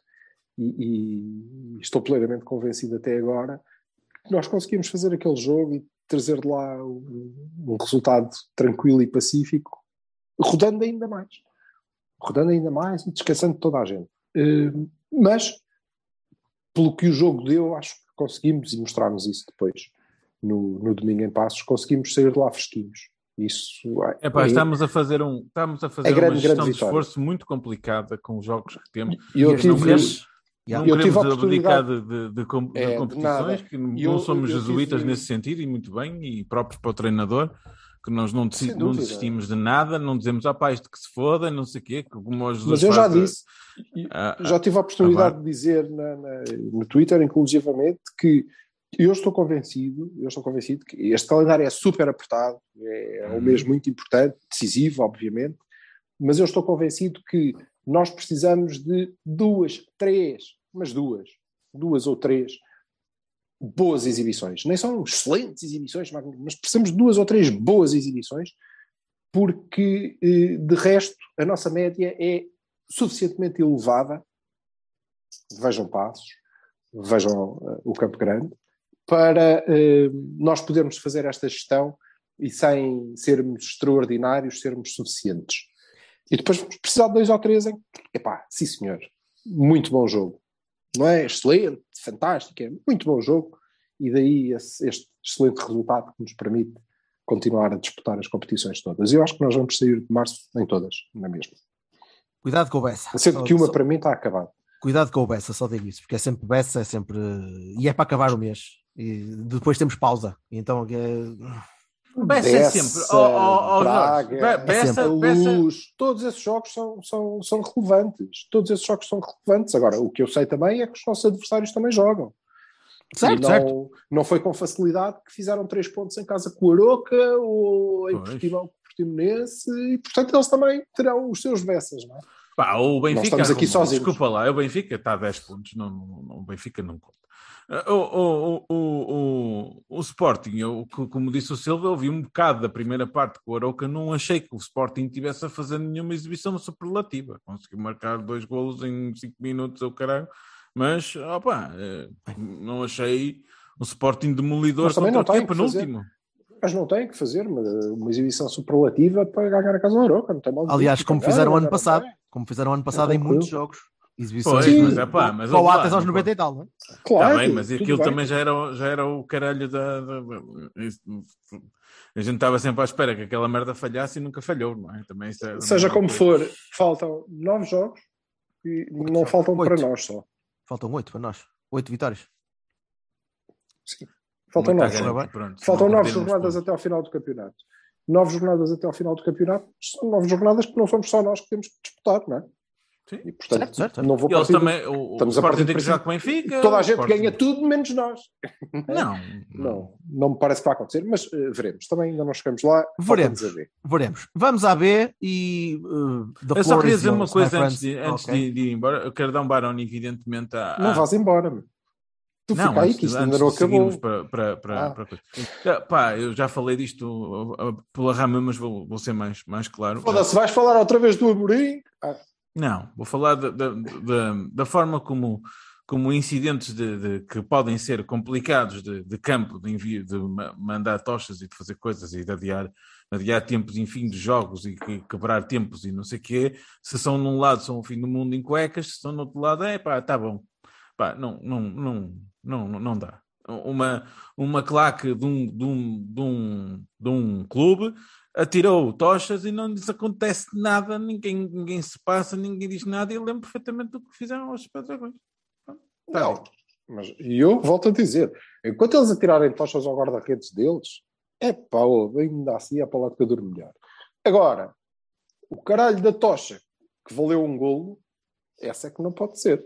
e, e estou plenamente convencido até agora, nós conseguimos fazer aquele jogo e trazer de lá um, um resultado tranquilo e pacífico, rodando ainda mais rodando ainda mais e descansando toda a gente. Eh, mas, pelo que o jogo deu, acho que conseguimos, e mostrarmos isso depois no, no domingo em Passos, conseguimos sair de lá fresquinhos. Isso é, Epá, é- estamos a fazer, um, estamos a fazer É grande, uma gestão grande de esforço muito complicada com os jogos que temos. E eu tive, números- Não eu tive a oportunidade- de, de, de de É, competições, que não Eu- somos eu jesuítas tive- nesse sentido e muito bem, e próprios para o treinador, que nós não, Sem não desistimos de nada, não dizemos, ah pá, isto que se foda, não sei o quê, que como o Jesus mas eu já faz, disse, ah, ah, já tive a oportunidade ah, de dizer na- na- no Twitter, inclusivamente, que eu estou convencido, eu estou convencido que este calendário é super apertado, é um mês muito importante, decisivo, obviamente, mas eu estou convencido que nós precisamos de duas, três, mas duas, duas ou três boas exibições. Nem são excelentes exibições, mas precisamos de duas ou três boas exibições porque eh, de resto a nossa média é suficientemente elevada. Vejam Passos, vejam uh, o Campo Grande, para uh, nós podermos fazer esta gestão e sem sermos extraordinários, sermos suficientes. E depois vamos precisar de dois ou três em. Epá, sim senhor, muito bom jogo. Não é excelente, fantástico, é muito bom jogo. E daí esse, este excelente resultado que nos permite continuar a disputar as competições todas. Eu acho que nós vamos sair de março em todas, na mesma. Cuidado com o Bessa. Sendo que uma Só- para mim está acabada. Cuidado com o Bessa, só digo isso, porque é sempre Bessa, é sempre. E é para acabar o mês. E depois temos pausa. Então é... Bessa é sempre. Oh, oh, oh, Braga, Bessa- a Bessa- Luz, todos esses jogos são, são, são relevantes. Todos esses jogos são relevantes. Agora, o que eu sei também é que os nossos adversários também jogam. Certo, não, certo. não foi com facilidade que fizeram três pontos em casa com o Aroca ou em Pois. Portimão Portimonense e, portanto, eles também terão os seus Bessas, não é? Pá, o Benfica. estamos aqui sozinhos. Desculpa lá, o Benfica está a 10 pontos. Não, não- o Benfica não conta. Ah, O, o, o, o, Sporting, eu, co- como disse o Silva, eu vi um bocado da primeira parte com o Arouca. Não achei que o Sporting tivesse a fazer nenhuma exibição superlativa. Conseguiu marcar dois golos em 5 minutos, ou caralho. Mas, opa, eh, não achei o Sporting demolidor contra o que é penúltimo. Mas não têm que fazer uma, uma exibição superlativa para ganhar a casa do Aroca. Não tem mal Aliás, como fizeram ano ganha, passado, não tem. como fizeram ano passado em muitos jogos. Exibições Pois, mas é pá, mas para lá, Atas aos não 90 e tal, não é? Claro, bem, mas aquilo bem. também já era, já era o caralho da. da- a gente estava sempre à espera que aquela merda falhasse e nunca falhou, não é? Também isso é- Seja como Pois. for, faltam nove jogos e não faltam para Oito. nós só. Faltam oito para nós. Oito vitórias. Faltam nove. pronto, se Faltam não nove jornadas pontos. até ao final do campeonato. Nove jornadas até ao final do campeonato são nove jornadas que não somos só nós que temos que disputar, não é? Sim. E portanto, Certo, certo, não vou E eles partir também, o, o Estamos a Sporting partir tem do que jogar com o Benfica. Toda a o gente Sporting- ganha tudo, menos nós. <laughs> Não, Não, não me parece que vai acontecer, mas eh, veremos. Também ainda não chegamos lá. Veremos. a. Veremos. Vamos à B e. Uh, Eu só queria dizer uma coisa antes, de, antes Ok. de, de ir embora. Eu quero dar um barão, evidentemente, à. Não à- vás embora, meu. Tu Não, fica aí que isto ainda não acabou. para, para, para, Ah. para coisa. Ah, Pá, eu já falei disto uh, uh, pela rama, mas vou, vou ser mais, mais claro. Foda-se, vais falar outra vez do Amorim? Ah, Não, vou falar da, da, da, da forma como, como incidentes de, de- que podem ser complicados de, de campo, de envio, de ma- mandar tochas e de fazer coisas e de adiar, adiar tempos, enfim, de jogos e que- quebrar tempos e não sei o quê. Se são num lado, são o fim do mundo em cuecas, se são no outro lado, é pá, tá bom. Pá, não, não, não, não, não- dá. Uma, uma claque de um, de, um, de, um, de um clube atirou tochas e não lhes acontece nada, ninguém, ninguém se passa, ninguém diz nada e eu lembro perfeitamente do que fizeram aos. Tá Não, mas e eu volto a dizer: enquanto eles atirarem tochas ao guarda-redes deles, é pá, ainda assim é para lá que eu durmo melhor. Agora, o caralho da tocha que valeu um golo, essa é que não pode ser.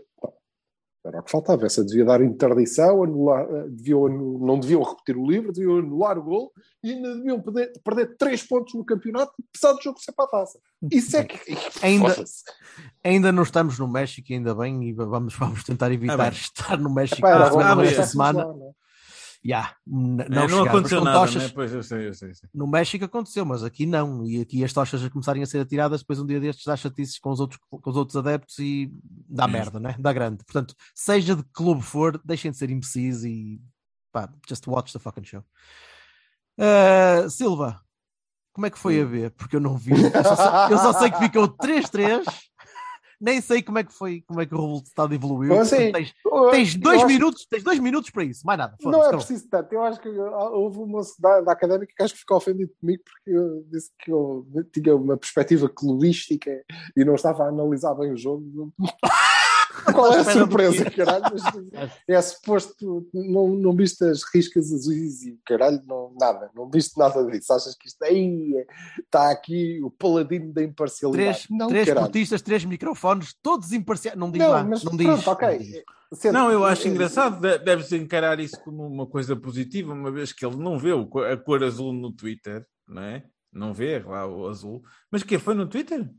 Era o que faltava. Essa devia dar interdição, anular, eh, deviam não deviam repetir o livro, deviam anular o golo e ainda deviam perder, perder três pontos no campeonato, apesar do jogo ser para a taça. Isso é que. <laughs> Ainda-. Ainda não estamos no México, ainda bem, e vamos, vamos tentar evitar bem. estar no México Epá, era esta semana. lá, é? Yeah, n- É, não, não aconteceu nada, tochas. né? Pois eu sei, eu sei. eu sei. No México aconteceu, mas aqui não. E aqui as tochas a começarem a ser atiradas, depois um dia destes dá chatices com os outros, com os outros adeptos e dá merda, né? Dá grande. Portanto, seja de que clube for, deixem de ser imbecis e pá, just watch the fucking show. Uh, Silva, como é que foi a ver? Porque eu não vi. Eu só sei, eu só sei que ficou 3-3. <laughs> Nem sei como é que foi, como é que o resultado evoluiu. Assim, tens, tens dois que- minutos, tens dois minutos para isso, mais nada. Não é preciso tanto. Eu acho que houve um moço da, da académica que acho que ficou ofendido comigo porque eu disse que eu tinha uma perspectiva clubística e não estava a analisar bem o jogo. <laughs> <laughs> Qual é a surpresa, caralho? É suposto, não, não viste as riscas azuis e caralho, não, nada, não viste nada disso. Achas que isto aí está aqui o paladino da imparcialidade? Três, não, três caralho. portistas, três microfones, todos imparciais. Não diz Não, lá, mas não diz. pronto, ok. não diz. Sendo- Não, eu acho eh, engraçado, de- deve-se encarar isso como uma coisa positiva, uma vez que ele não vê a cor azul no Twitter, não é? Não vê lá o azul. Mas que foi no Twitter?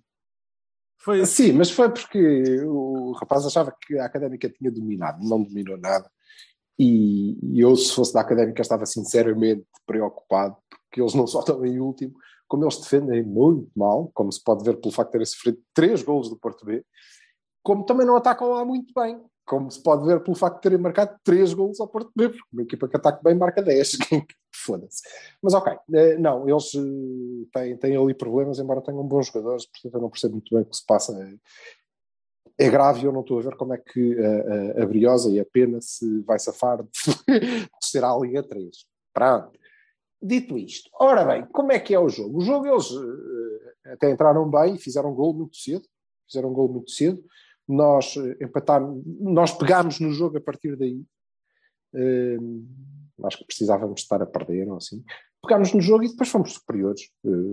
Foi Sim, mas foi porque o rapaz achava que a académica tinha dominado, não dominou nada. E, e eu, se fosse da académica, estava sinceramente preocupado, que eles não <laughs> só estão em último, como eles defendem muito mal, como se pode ver pelo facto de terem sofrido três golos do Porto B, como também não atacam lá muito bem, como se pode ver pelo facto de terem marcado três golos ao Porto B, porque uma equipa que ataca bem marca 10, <laughs> foda-se. Mas ok, eh, não, eles eh, têm, têm ali problemas, embora tenham bons jogadores, portanto eu não percebo muito bem o que se passa. É grave e eu não estou a ver como é que a, a, a Briosa e a Pena se vai safar de, <laughs> de ser à Liga 3. Pronto. Dito isto, ora bem, como é que é o jogo? O jogo eles uh, até entraram bem, fizeram um gol muito cedo, fizeram um gol muito cedo. Nós uh, empatámos, nós pegámos no jogo a partir daí. Uh, acho que precisávamos estar a perder ou assim. Pegámos no jogo e depois fomos superiores,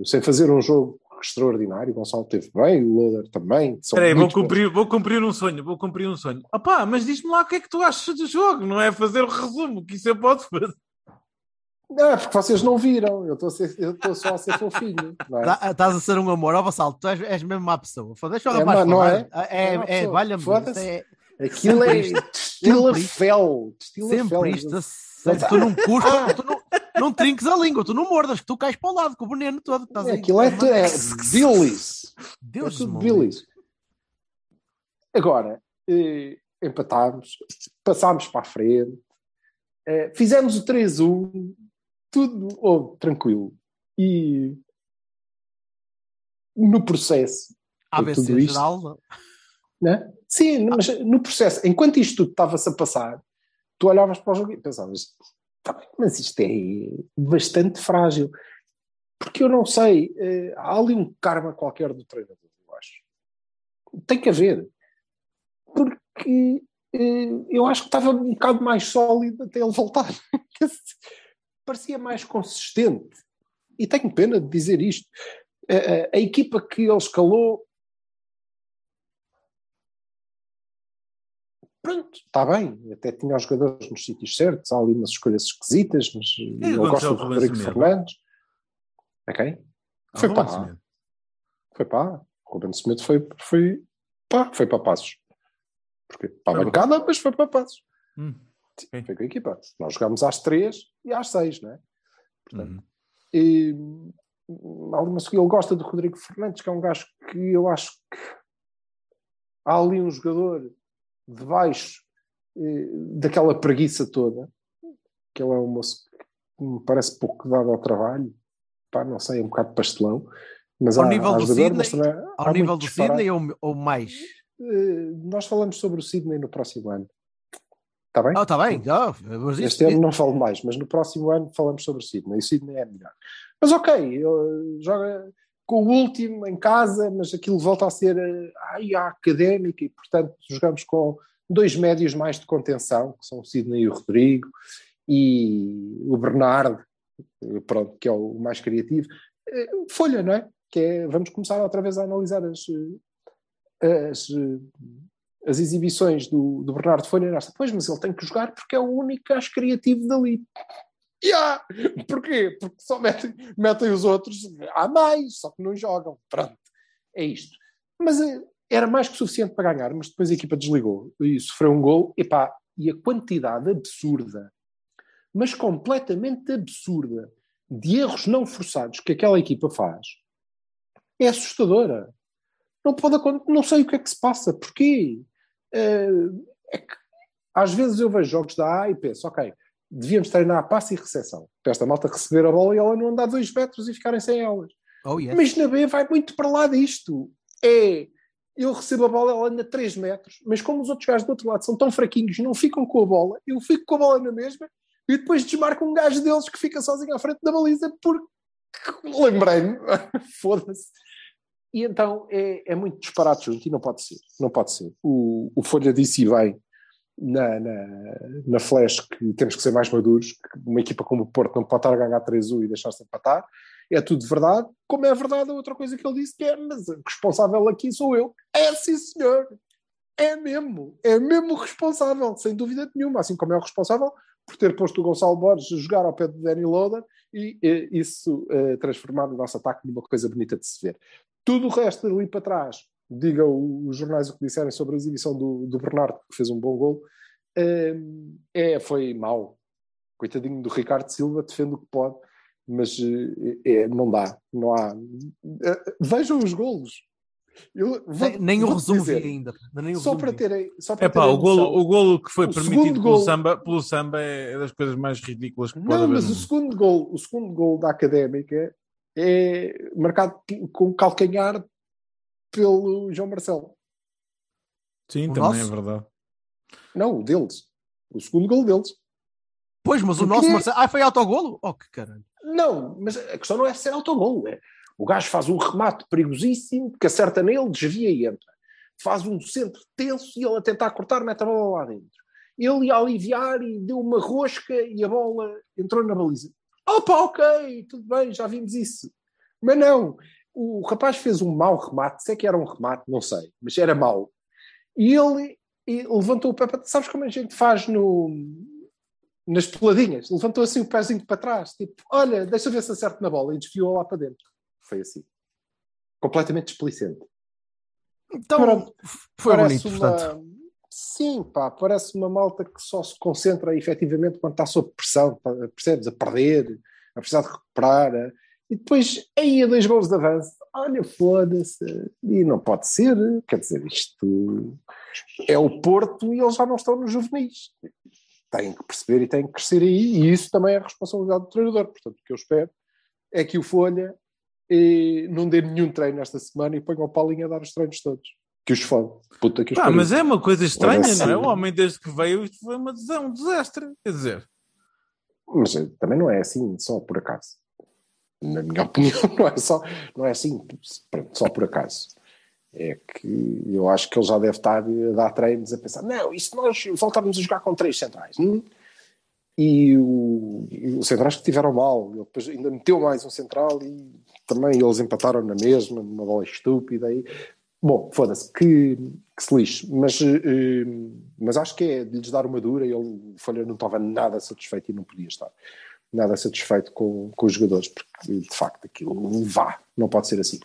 sem fazer um jogo extraordinário. O Gonçalo teve bem, o Loader também. Espera aí, vou cumprir, vou cumprir um sonho, vou cumprir um sonho. Opá, mas diz-me lá o que é que tu achas do jogo, não é fazer o resumo, que isso eu posso fazer. Não, é porque vocês não viram, eu estou só a ser fofinho. É? Tá, estás a ser um amor, ó Vassal, tu és, és mesmo má pessoa. Deixa o rapaz é, não é? É, é, é valha-me. É... Aquilo é estilo fel. Sempre isto, sempre, tu não custas, tu não, não trinques a língua, tu não mordas, que tu cais para o lado com o veneno todo. Estás é, aquilo é, é bilis. Deus é tudo bilis. Agora, eh, empatámos, passámos para a frente, eh, fizemos o 3-1, tudo oh, tranquilo. E no processo. ABC tudo isto, geral. Né? Sim, mas no processo, enquanto isto tudo estava-se a passar, tu olhavas para o jogo e pensavas, tá bem, mas isto é bastante frágil. Porque eu não sei, eh, há ali um karma qualquer do treinador, eu acho. Tem que haver. Porque eh, eu acho que estava um bocado mais sólido até ele voltar. <laughs> parecia mais consistente. E tenho pena de dizer isto. A, a, a equipa que ele escalou. Pronto, está bem. Até tinha os jogadores nos sítios certos. Há ali umas escolhas esquisitas, mas e eu gosto do Rodrigo Fernandes. Ok? Foi pá. Foi pá. O Ruben Smith foi, foi pá, foi para passos. Porque para a bancada, mas foi para passos. Hum. Sim. Foi com a equipa. Nós jogámos às três e às seis, não é? Portanto, uhum. e, alguma ele gosta do Rodrigo Fernandes, que é um gajo que eu acho que há ali um jogador debaixo eh, daquela preguiça toda, que ele é um moço que me parece pouco dado ao trabalho, pá, não sei, é um bocado pastelão. Mas ao há, nível há do jogador, Sidney, ao nível do Sidney ou, ou mais? Eh, nós falamos sobre o Sidney no próximo ano. Está bem? Ah, está bem. Oh, mas este ano não falo mais, mas no próximo ano falamos sobre o Sidney. O Sidney é melhor. Mas ok, joga com o último em casa, mas aquilo volta a ser ai, a académica e, portanto, jogamos com dois médios mais de contenção, que são o Sidney e o Rodrigo, e o Bernardo, pronto, que é o mais criativo. Eh, folha, não é? Que é, vamos começar outra vez a analisar as, as as exibições do, do Bernardo Folha nesta, pois, mas ele tem que jogar porque é o único gajo criativo dali. Yeah! Porquê? Porque só metem, metem os outros, há mais, só que não jogam. Pronto, é isto. Mas eh, era mais que suficiente para ganhar, mas depois a equipa desligou e sofreu um gol, epá, e a quantidade absurda, mas completamente absurda, de erros não forçados que aquela equipa faz é assustadora. Não pode não sei o que é que se passa, porquê? Eh, é que às vezes eu vejo jogos da A e penso, ok, devíamos treinar a passe e recepção, para esta malta receber a bola e ela não andar dois metros e ficarem sem elas. Oh, yes. Mas na B vai muito para lá disto. É, eu recebo a bola, ela anda 3 metros, mas como os outros gajos do outro lado são tão fraquinhos, não ficam com a bola, eu fico com a bola na mesma e depois desmarco um gajo deles que fica sozinho à frente da baliza porque lembrei-me, <laughs> foda-se, e então é, é muito disparado junto e não pode ser. Não pode ser. O, o Folha disse bem na, na, na Flash que temos que ser mais maduros, que uma equipa como o Porto não pode estar a ganhar 3-1 e deixar-se empatar. É tudo verdade, como é verdade a outra coisa que ele disse, que é, mas o responsável aqui sou eu. É sim, senhor. É mesmo. É mesmo responsável, sem dúvida nenhuma. Assim como é o responsável por ter posto o Gonçalo Borges a jogar ao pé de Danny Loader e, e isso uh, transformar o nosso ataque numa coisa bonita de se ver. Tudo o resto ali para trás, diga os jornais o que disserem sobre a exibição do, do Bernardo, que fez um bom gol, é, foi mau. Coitadinho do Ricardo Silva, defende o que pode. Mas eh, é, não dá, não há. Eh, Vejam os golos. Eu vou- Nem, o vou-te resumo vi dizer, ainda. Nem o Só resumo para vi. terem. Só para É pá, terem o golo, noção. o golo que foi O permitido pelo golo- samba, pelo samba é das coisas mais ridículas que pode Não, haver. mas o segundo gol, o segundo gol da Académica é marcado com calcanhar pelo João Marcelo. Sim, O também nosso? é verdade. Não, o deles. O segundo gol deles. Pois, mas o Porquê? nosso Marcelo. Ah, foi autogolo? Oh, que caralho. Não, mas a questão não é ser autogol. É. O gajo faz um remate perigosíssimo que acerta nele, desvia e entra. Faz um centro tenso e ele a tentar cortar, mete a bola lá dentro. Ele ia aliviar e deu uma rosca e a bola entrou na baliza. Opa, ok, tudo bem, já vimos isso. Mas não, o rapaz fez um mau remate, sei que era um remate, não sei, mas era mau. E ele levantou o pé para. Sabes como a gente faz no, nas peladinhas? Levantou assim o pezinho para trás, tipo, olha, deixa ver se acerto na bola, e desviou lá para dentro. Foi assim. Completamente desplicente. Então, Pronto. foi bonito, uma- portanto. Sim, pá, parece uma malta que só se concentra efetivamente quando está sob pressão, percebes? A perder, a precisar de recuperar. a- E depois, aí a dois gols de avanço, olha, foda-se. E não pode ser, quer dizer, isto é o Porto e eles já não estão nos juvenis. Têm que perceber e têm que crescer aí, e isso também é responsabilidade do treinador. Portanto, o que eu espero é que o Folha eh, não dê nenhum treino esta semana e ponha o Paulinho a dar os treinos todos. Que os fode. Puta que os pariu. mas é uma coisa estranha, Olha, não é? O homem, desde que veio, isto foi uma um desastre. Quer dizer, Mas eh, também não é assim só por acaso. Na minha <laughs> opinião, não é, só, não é assim pronto, só por acaso. É que eu acho que ele já deve estar a dar treinos a pensar: não, e se nós voltarmos a jogar com três centrais? hum? E, o, e os centrais que tiveram mal, ele depois ainda meteu mais um central e também eles empataram na mesma, numa bola estúpida. E, bom, foda-se, que, que se lixe. Mas, eh, mas acho que é de lhes dar uma dura ele, o Folha não estava nada satisfeito e não podia estar nada satisfeito com, com os jogadores, porque de facto aquilo vá, não pode ser assim.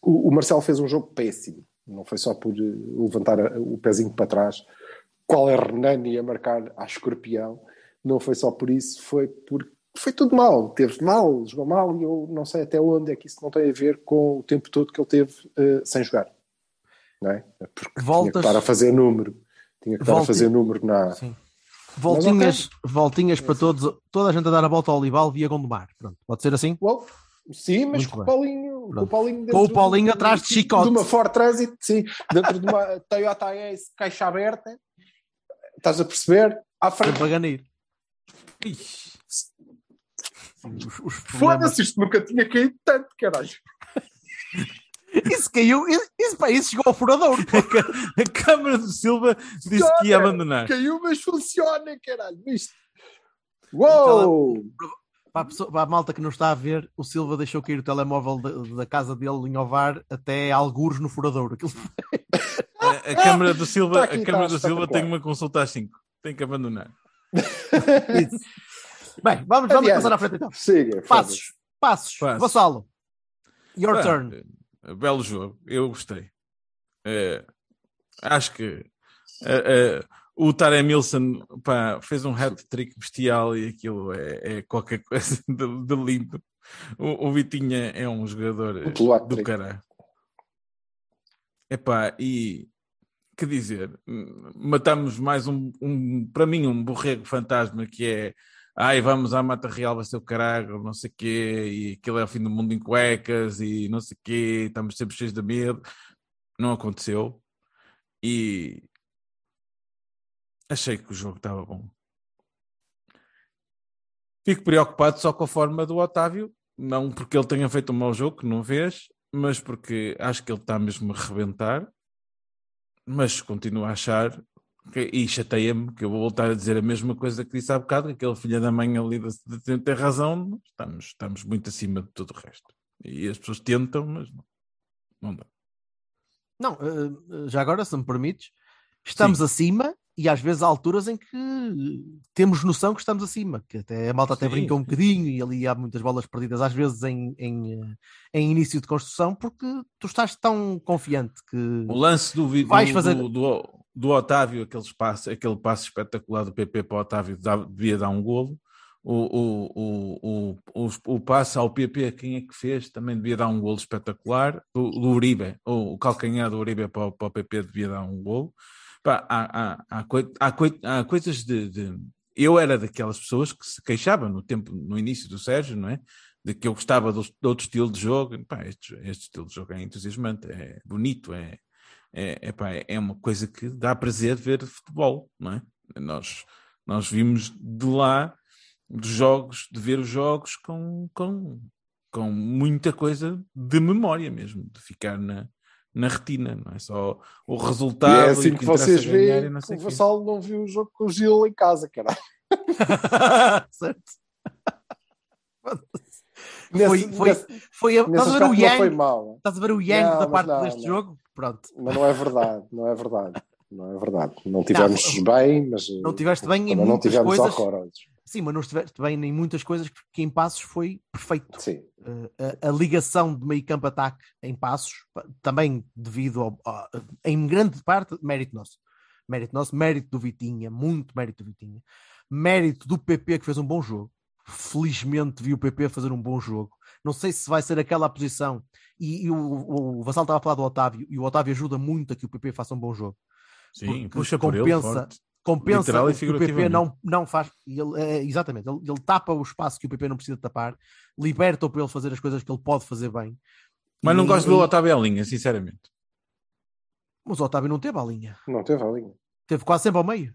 O, o Marcelo fez um jogo péssimo, não foi só por eh, levantar o pezinho para trás, qual é Renani a marcar a escorpião, não foi só por isso, foi porque foi tudo mal, teve mal, jogou mal e eu não sei até onde é que isso não tem a ver com o tempo todo que ele teve eh, sem jogar, é? Porque tinha que Voltas- estar a fazer número, tinha que estar a Volta- fazer número na... Sim. Voltinhas, voltinhas para todos, toda a gente a dar a volta ao Olival via Gondomar. Pronto, pode ser assim? Well, sim, mas com o. Paulinho, com o. Paulinho, Com o Paulinho de- atrás de chicote. De uma Ford Transit, sim, dentro de uma <laughs> Toyota Ace caixa aberta, estás a perceber? À frente. Problemas. Foda-se, isto nunca tinha caído tanto, caralho. Isso caiu, isso, pá, isso chegou ao furador. <laughs> a Câmara do Silva disse que ia abandonar. Caiu, mas funciona, caralho. Isto. Uou! Para a, pessoa- para a malta que não está a ver, o Silva deixou cair o telemóvel da, da casa dele em Ovar até algures no furador. Aquilo A, a Câmara do Silva, Está aqui, a Câmara está do Silva espetacular. tem uma consulta às 5. Tem que abandonar. <laughs> Isso. Bem, vamos, vamos passar à frente então. Siga, Passos, passos, Passos. Vassalo. Your Pá, turn. Eh, Belo jogo, eu gostei. Eh, acho que eh, eh, o Tarek Milson pá, fez um hat-trick bestial e aquilo é, é qualquer <laughs> coisa de, de lindo. O, o Vitinha é um jogador do caralho. Epá, e que dizer, hum, matamos mais um, um, para mim, um borrego fantasma que é ai, vamos à Mata Real, vai ser o caralho, não sei o quê, e aquilo é o fim do mundo em cuecas, e não sei o quê, estamos sempre cheios de medo. Não aconteceu. E achei que o jogo estava bom. Fico preocupado só com a forma do Otávio, não porque ele tenha feito um mau jogo, que não fez, mas porque acho que ele está mesmo a rebentar. Mas continuo a achar, e chateia-me, que eu vou voltar a dizer a mesma coisa que disse há bocado, que aquele filho da mãe ali da- de- tem razão, estamos, estamos muito acima de tudo o resto. E as pessoas tentam, mas não, não dá. Não, eh, já agora, se me permites, estamos acima e às vezes há alturas em que temos noção que estamos acima, que até a malta até Sim, brinca um sim. bocadinho e ali há muitas bolas perdidas, às vezes em, em, eh, em início de construção, porque tu estás tão confiante que O lance do, Vais do, fazer- do, do, do Otávio, aquele passe, aquele passe espetacular do PP para o Otávio, devia dar um golo. o, o, o, o, o, o passe ao PP, quem é que fez? Também devia dar um golo espetacular. Do, do Uribe, o, o calcanhar do Uribe para, para o PP devia dar um golo. Pá, há, há, há, há, há coisas de, de- Eu era daquelas pessoas que se queixava no tempo, no início do Sérgio, não é? De que eu gostava do, de outro estilo de jogo. Pá, este, este estilo de jogo é entusiasmante, é bonito, é, é, é, pá, é uma coisa que dá prazer ver futebol, não é? Nós, nós vimos de lá dos jogos, de ver os jogos com, com, com muita coisa de memória mesmo, de ficar na, na retina, não é só o E resultado. é e assim o que interessa vocês e veem que o quê. Vassalo não viu o jogo com o Gil em casa, caralho. <laughs> certo. Nesse- Foi, foi, nesse- foi, a- estás a ver o não foi Yang? mal. Estás a ver o Yang Não, da parte não, deste não. jogo? Pronto. Mas não é verdade, não é verdade. Não é verdade. Não tivemos Não, bem, mas. Não tiveste bem em muitas tivemos coisas. Sim, mas não estiveste bem em muitas coisas que em passos foi perfeito. Sim. Uh, a, a ligação de meio campo ataque em passos, pa- também devido ao, a- em grande parte, mérito nosso. Mérito nosso, mérito do Vitinha, muito mérito do Vitinha. Mérito do PP que fez um bom jogo. Felizmente vi o PP fazer um bom jogo. Não sei se vai ser aquela a posição. E, e o, o, o Vassal estava a falar do Otávio, e o Otávio ajuda muito a que o PP faça um bom jogo. Sim, Porque puxa por ele compensa, compensa Literal o que o PP não, não faz. Ele, é, exatamente, ele, ele tapa o espaço que o PP não precisa tapar, liberta-o para ele fazer as coisas que ele pode fazer bem. Mas não E- gosto de ver o e- Otávio à linha, sinceramente. Mas o Otávio não teve a linha, Não teve a linha. teve quase sempre ao meio.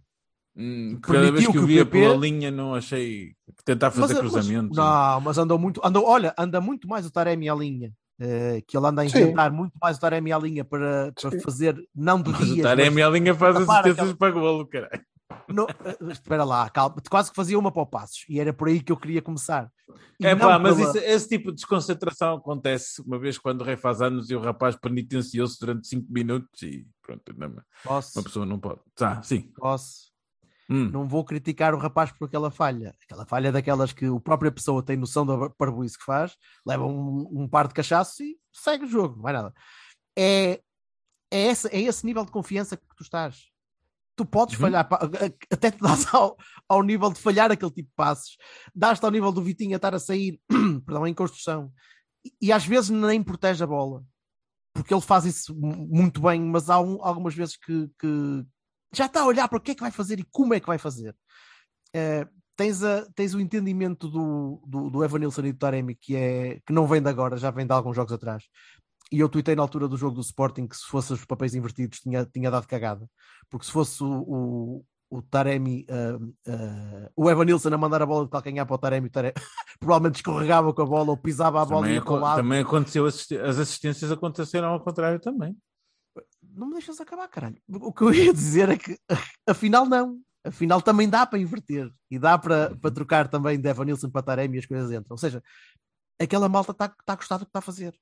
Hum, Cada vez que que eu o via PP pela linha, não achei tentar fazer Mas- mas- cruzamentos. não, mas andou muito, andou, olha, anda muito mais o Taremi à linha. eh, que ele anda a Sim. inventar muito mais o Taremi à linha para, para Sim. fazer, não de Mas o Taremi à linha faz assistências para golo, caralho. No- eh, espera lá, calma. Quase que fazia uma para o Passos e era por aí que eu queria começar. E É pá, mas pela- isso- esse tipo de desconcentração acontece uma vez quando o rei faz anos e o rapaz penitenciou-se durante 5 minutos e pronto, não, uma Posso, pessoa não pode. Tá, sim. posso. Hum. Não vou criticar o rapaz por aquela falha. Aquela falha é daquelas que a própria pessoa tem noção da parboice que faz, leva um, um par de cachaço e segue o jogo, não vai nada. É, é, esse, é esse nível de confiança que tu estás. Tu podes Uhum. falhar, até te dás ao, ao nível de falhar aquele tipo de passes, dás-te ao nível do Vitinho a estar a sair, <clears throat> perdão, em construção, e, e às vezes nem protege a bola, porque ele faz isso mu- muito bem, mas há um- algumas vezes que, que já está a olhar para o que é que vai fazer e como é que vai fazer. Eh, tens, a- tens o entendimento do, do, do Evanilson e do Taremi que, é, que não vem de agora, já vem de alguns jogos atrás. E eu tuitei na altura do jogo do Sporting que se fosse os papéis invertidos tinha, tinha dado cagada. Porque se fosse o, o, o Taremi, ah, ah, o Evanilson a mandar a bola de calcanhar para o Taremi, o Taremi <laughs> provavelmente escorregava com a bola ou pisava a bola e Também, ia para o aco- lado. também aconteceu, as assistências aconteceram ao contrário também. Não me deixas acabar, caralho. O que eu ia dizer é que <laughs> afinal não. Afinal também dá para inverter e dá para, para trocar também de Evanilson para Taremi e as coisas entram. Ou seja, aquela malta está tá a gostar do que está a fazer.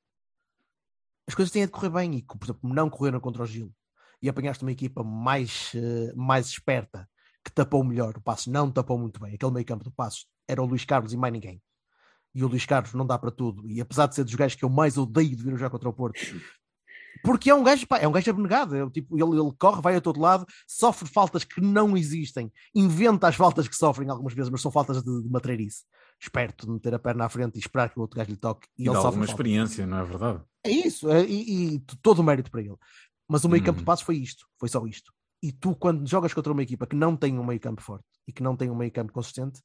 As coisas têm de correr bem e, por exemplo, não correram contra o Gil e apanhaste uma equipa mais, eh, mais esperta que tapou melhor. O Passos não tapou muito bem. Aquele meio campo do Passos era o Luís Carlos e mais ninguém. E o Luís Carlos não dá para tudo. E apesar de ser dos gajos que eu mais odeio de vir jogar contra o Porto, porque é um gajo, pá, é um gajo abnegado. É, tipo, ele, ele corre, vai a todo lado, sofre faltas que não existem, inventa as faltas que sofrem algumas vezes, mas são faltas de, de matreirice. Esperto de meter a perna à frente e esperar que o outro gajo lhe toque e, E, ele dá sofre falta. experiência, não é verdade? É isso, é- e, e todo o mérito para ele. Mas o meio campo Uhum. de passos foi isto, foi só isto. E tu, quando jogas contra uma equipa que não tem um meio campo forte e que não tem um meio campo consistente,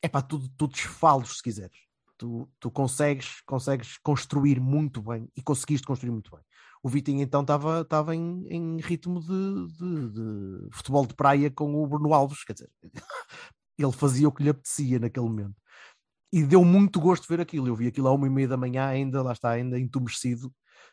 é pá, tu, tu desfalos se quiseres. Tu, tu consegues, consegues construir muito bem e conseguiste construir muito bem. O Vitinho então estava estava em, em ritmo de, de- de futebol de praia com o Bruno Alves, quer dizer, <laughs> ele fazia o que lhe apetecia naquele momento. E deu muito gosto ver aquilo. Eu vi aquilo à uma e meia da manhã, ainda, lá está, ainda entumecido,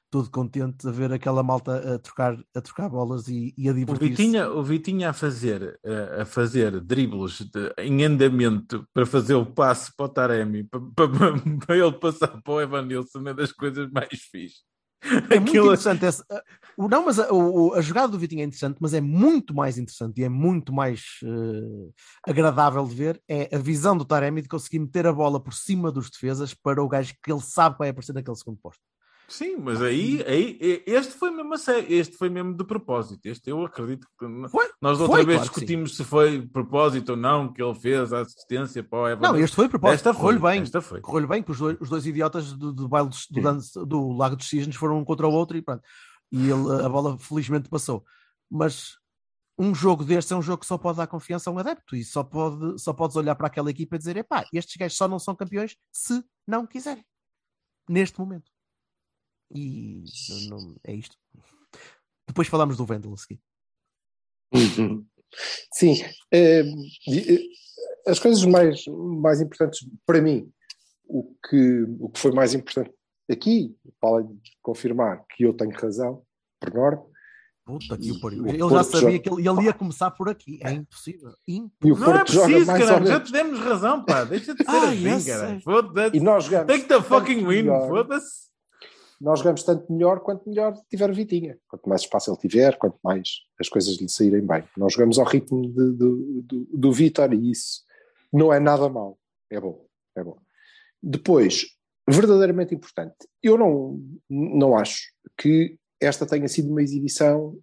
todo contente a ver aquela malta a trocar, a trocar bolas e, e a O divertir-se. Vitinha, o Vitinha a fazer, a fazer dribles de- em andamento para fazer o passe para o Taremi, para, para- <laughs> para ele passar para o Evanilson, é das coisas mais fixe. É muito Aquilo- interessante. Esse, uh, o- não, mas a, o- a jogada do Vitinho é interessante, mas é muito mais interessante e é muito mais eh, agradável de ver. É a visão do Taremi de conseguir meter a bola por cima dos defesas para o gajo que ele sabe que vai aparecer naquele segundo posto. Sim, mas aí, aí e- este foi mesmo a sério, este foi mesmo de propósito. Este eu acredito que Foi, nós da foi, outra vez claro discutimos se foi de propósito ou não que ele fez a assistência para o Everton. Não, este foi propósito. Esta foi, Correu-lhe bem. esta foi. Correu-lhe bem, que os dois, os dois idiotas do, do baile dos- do, dance- do Lago dos Cisnes foram um contra o outro e pronto. E ele, a bola felizmente passou. Mas um jogo deste é um jogo que só pode dar confiança a um adepto e só, pode, só podes olhar para aquela equipa e dizer: epá, estes gajos só não são campeões se não quiserem. Neste momento. E não- não- é isto. Depois falamos do Vendel a seguir. Sim, eh, eh, as coisas mais, mais importantes para mim, o que, o que foi mais importante aqui, para além de confirmar que eu tenho razão, por norma, Puta que o pariu. Ele já sabia joga- que ele, ele ia começar por aqui. É impossível. e o Impossível. Não é preciso, caralho, já te demos razão, pá. Deixa de ser <laughs> eu assim, caralho. Foda-se. E nós jogamos, Take the fucking win, foda-se. Nós jogamos tanto melhor quanto melhor tiver Vitinha. Quanto mais espaço ele tiver, quanto mais as coisas lhe saírem bem. Nós jogamos ao ritmo de- do, do, do Vitor e isso não é nada mau. É bom, é bom. Depois, verdadeiramente importante, eu não, não acho que esta tenha sido uma exibição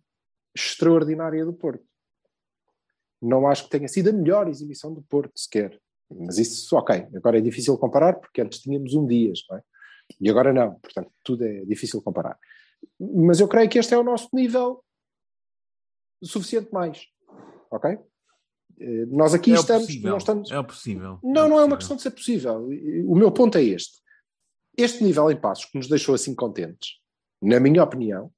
extraordinária do Porto. Não acho que tenha sido a melhor exibição do Porto, sequer. Mas isso, ok. Agora é difícil comparar, porque antes tínhamos um Dias, não é? E agora não. Portanto, tudo é difícil comparar. Mas eu creio que este é o nosso nível suficiente mais. Ok? Eh, Nós aqui é estamos, possível. não estamos. É possível. Não, não é uma possível. questão de ser possível. O meu ponto é este. Este nível em passos que nos deixou assim contentes, na minha opinião,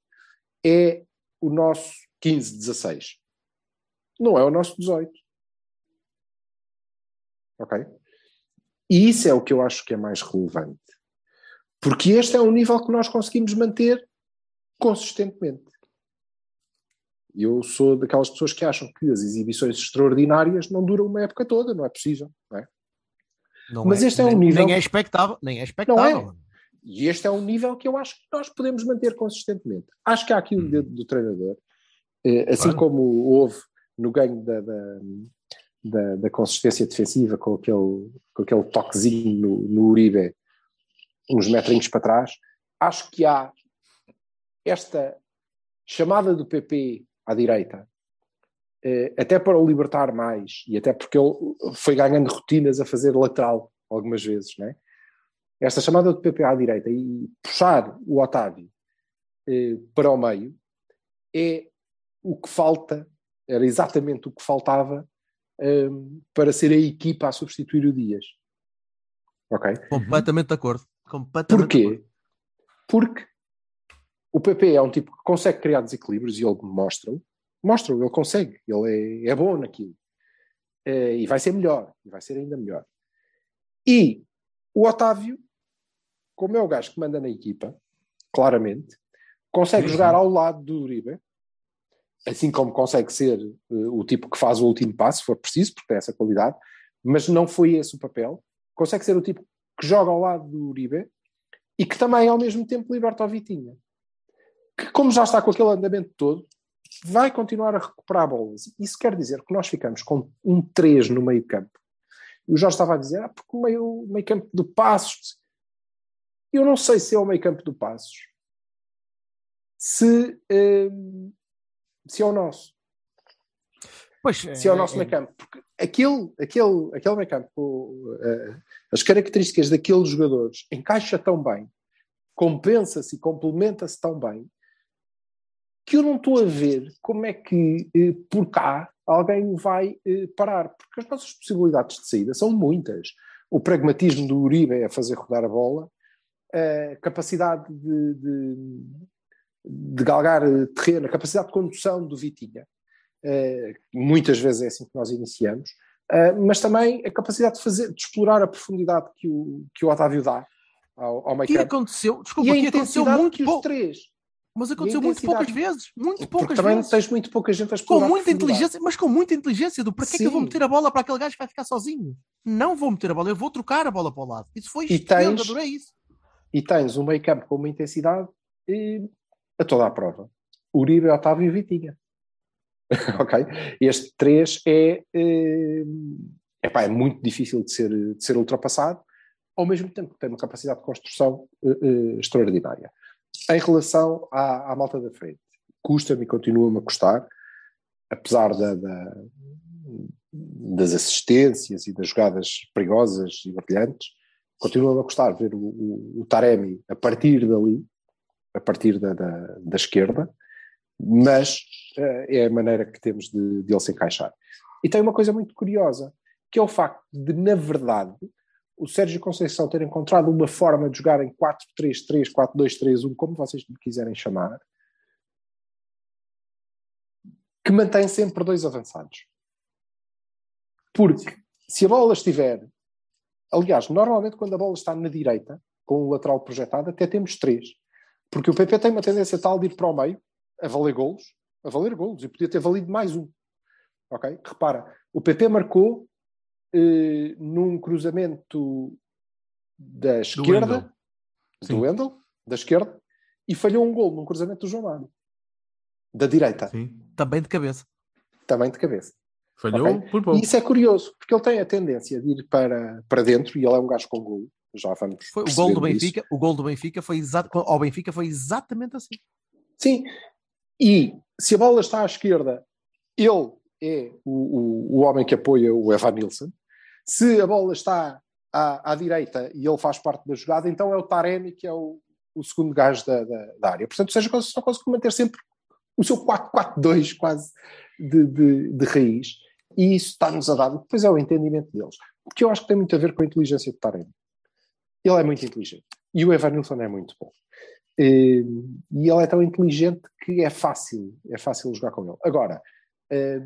é o nosso 15-16. Não é o nosso 18. Ok? E isso é o que eu acho que é mais relevante. Porque este é um nível que nós conseguimos manter consistentemente. Eu sou daquelas pessoas que acham que as exibições extraordinárias não duram uma época toda, não é possível. Não é? Não Mas este é um nível- Nem é expectável. Nem é Não expectável. é. E este é um nível que eu acho que nós podemos manter consistentemente. Acho que há aqui o dedo do treinador, eh, assim Claro. como houve no ganho da, da, da- da consistência defensiva com aquele, com aquele toquezinho no, no Uribe, uns metrinhos para trás, acho que há esta chamada do PP à direita, eh, até para o libertar mais, e até porque ele foi ganhando rotinas a fazer lateral algumas vezes, não é? esta chamada do PP à direita e puxar o Otávio eh, para o meio é o que falta, era exatamente o que faltava eh, para ser a equipa a substituir o Dias. Ok? Completamente de acordo. Completamente. Porquê? Porque o PP é um tipo que consegue criar desequilíbrios e ele mostra-o. Mostra-o, ele consegue, ele é, é bom naquilo. Eh, e vai ser melhor, e vai ser ainda melhor. E o Otávio, como é o gajo que manda na equipa, claramente, consegue Sim, jogar ao lado do Uribe, assim como consegue ser eh, o tipo que faz o último passo, se for preciso, porque tem essa qualidade, mas não foi esse o papel. Consegue ser o tipo que joga ao lado do Uribe e que também, ao mesmo tempo, liberta o Vitinha. Que, como já está com aquele andamento todo, vai continuar a recuperar bolas. Isso quer dizer que nós ficamos com um 3 no meio campo. E o Jorge estava a dizer, ah, porque o meio, meio campo do Passos... Eu não sei se é o meio campo do Passos. Se, eh, se é o nosso. Pois, Se é o nosso é- meio campo. Porque aquele, aquele, aquele meio campo, com, eh, as características daqueles jogadores encaixa tão bem, compensa-se e complementa-se tão bem, que eu não estou a ver como é que eh, por cá alguém o vai eh, parar. Porque as nossas possibilidades de saída são muitas. O pragmatismo do Uribe é fazer rodar a bola, a capacidade de, de, de galgar terreno, a capacidade de condução do Vitinha. Uh, muitas vezes é assim que nós iniciamos, uh, mas também a capacidade de, fazer, de explorar a profundidade que o, que o Otávio dá ao, ao meio E campo. aconteceu, desculpa, E que aconteceu muito que os três. Mas E aconteceu muito poucas vezes. Muito Porque poucas também vezes. tens muito pouca gente a Com explorar. a muita inteligência, mas com muita inteligência do para que é que eu vou meter a bola para aquele gajo que vai ficar sozinho? Não vou meter a bola, eu vou trocar a bola para o lado. Isso foi E estupendo, tens- adorei isso. E tens um meio campo com uma intensidade eh, a toda a prova. Uribe, Otávio e Vitinha. <laughs> ok? Este 3 é, eh, epá, é muito difícil de ser, de ser ultrapassado, ao mesmo tempo que tem uma capacidade de construção eh, eh, extraordinária. em relação à, à malta da frente, custa-me e continua-me a custar, apesar da, da, das assistências e das jogadas perigosas e brilhantes, continua-me a ver o, o, o, Taremi a partir dali, a partir da, da, da esquerda, mas uh, é a maneira que temos de, de ele se encaixar. E tem uma coisa muito curiosa, que é o facto de, na verdade, o Sérgio Conceição ter encontrado uma forma de jogar em 4-3-3, 4-2-3-1, como vocês quiserem chamar, que mantém sempre dois avançados. Porque se a bola estiver. Aliás, normalmente quando a bola está na direita, com o lateral projetado, até temos três. Porque o PP tem uma tendência tal de ir para o meio, a valer golos, a valer golos, e podia ter valido mais um. Ok? Repara, o PP marcou eh, num cruzamento da esquerda, do Wendel, da esquerda, e falhou um gol num cruzamento do João Mário. Da direita. Sim. Também de cabeça. Também de cabeça. Falhou Ok? por pouco. E isso é curioso, porque ele tem a tendência de ir para, para dentro e ele é um gajo com gol. Já vamos Foi, o gol do perceber isso. Benfica, o gol do Benfica foi exato, ao Benfica foi exatamente assim. Sim. E se a bola está à esquerda, ele é o, o, o homem que apoia o Evan Nilsson. Se a bola está à, à direita e ele faz parte da jogada, então é o Taremi que é o, o segundo gajo da, da, da área. Portanto, seja só consegue manter sempre o seu 4-4-2 quase de, de, de raiz. E isso está-nos a dar. Depois é o entendimento deles. Porque eu acho que tem muito a ver com a inteligência de Taremi. Ele é muito inteligente. E o Evan Nilsson é muito bom. Eh, E ele é tão inteligente que é fácil, é fácil jogar com ele. Agora, eh,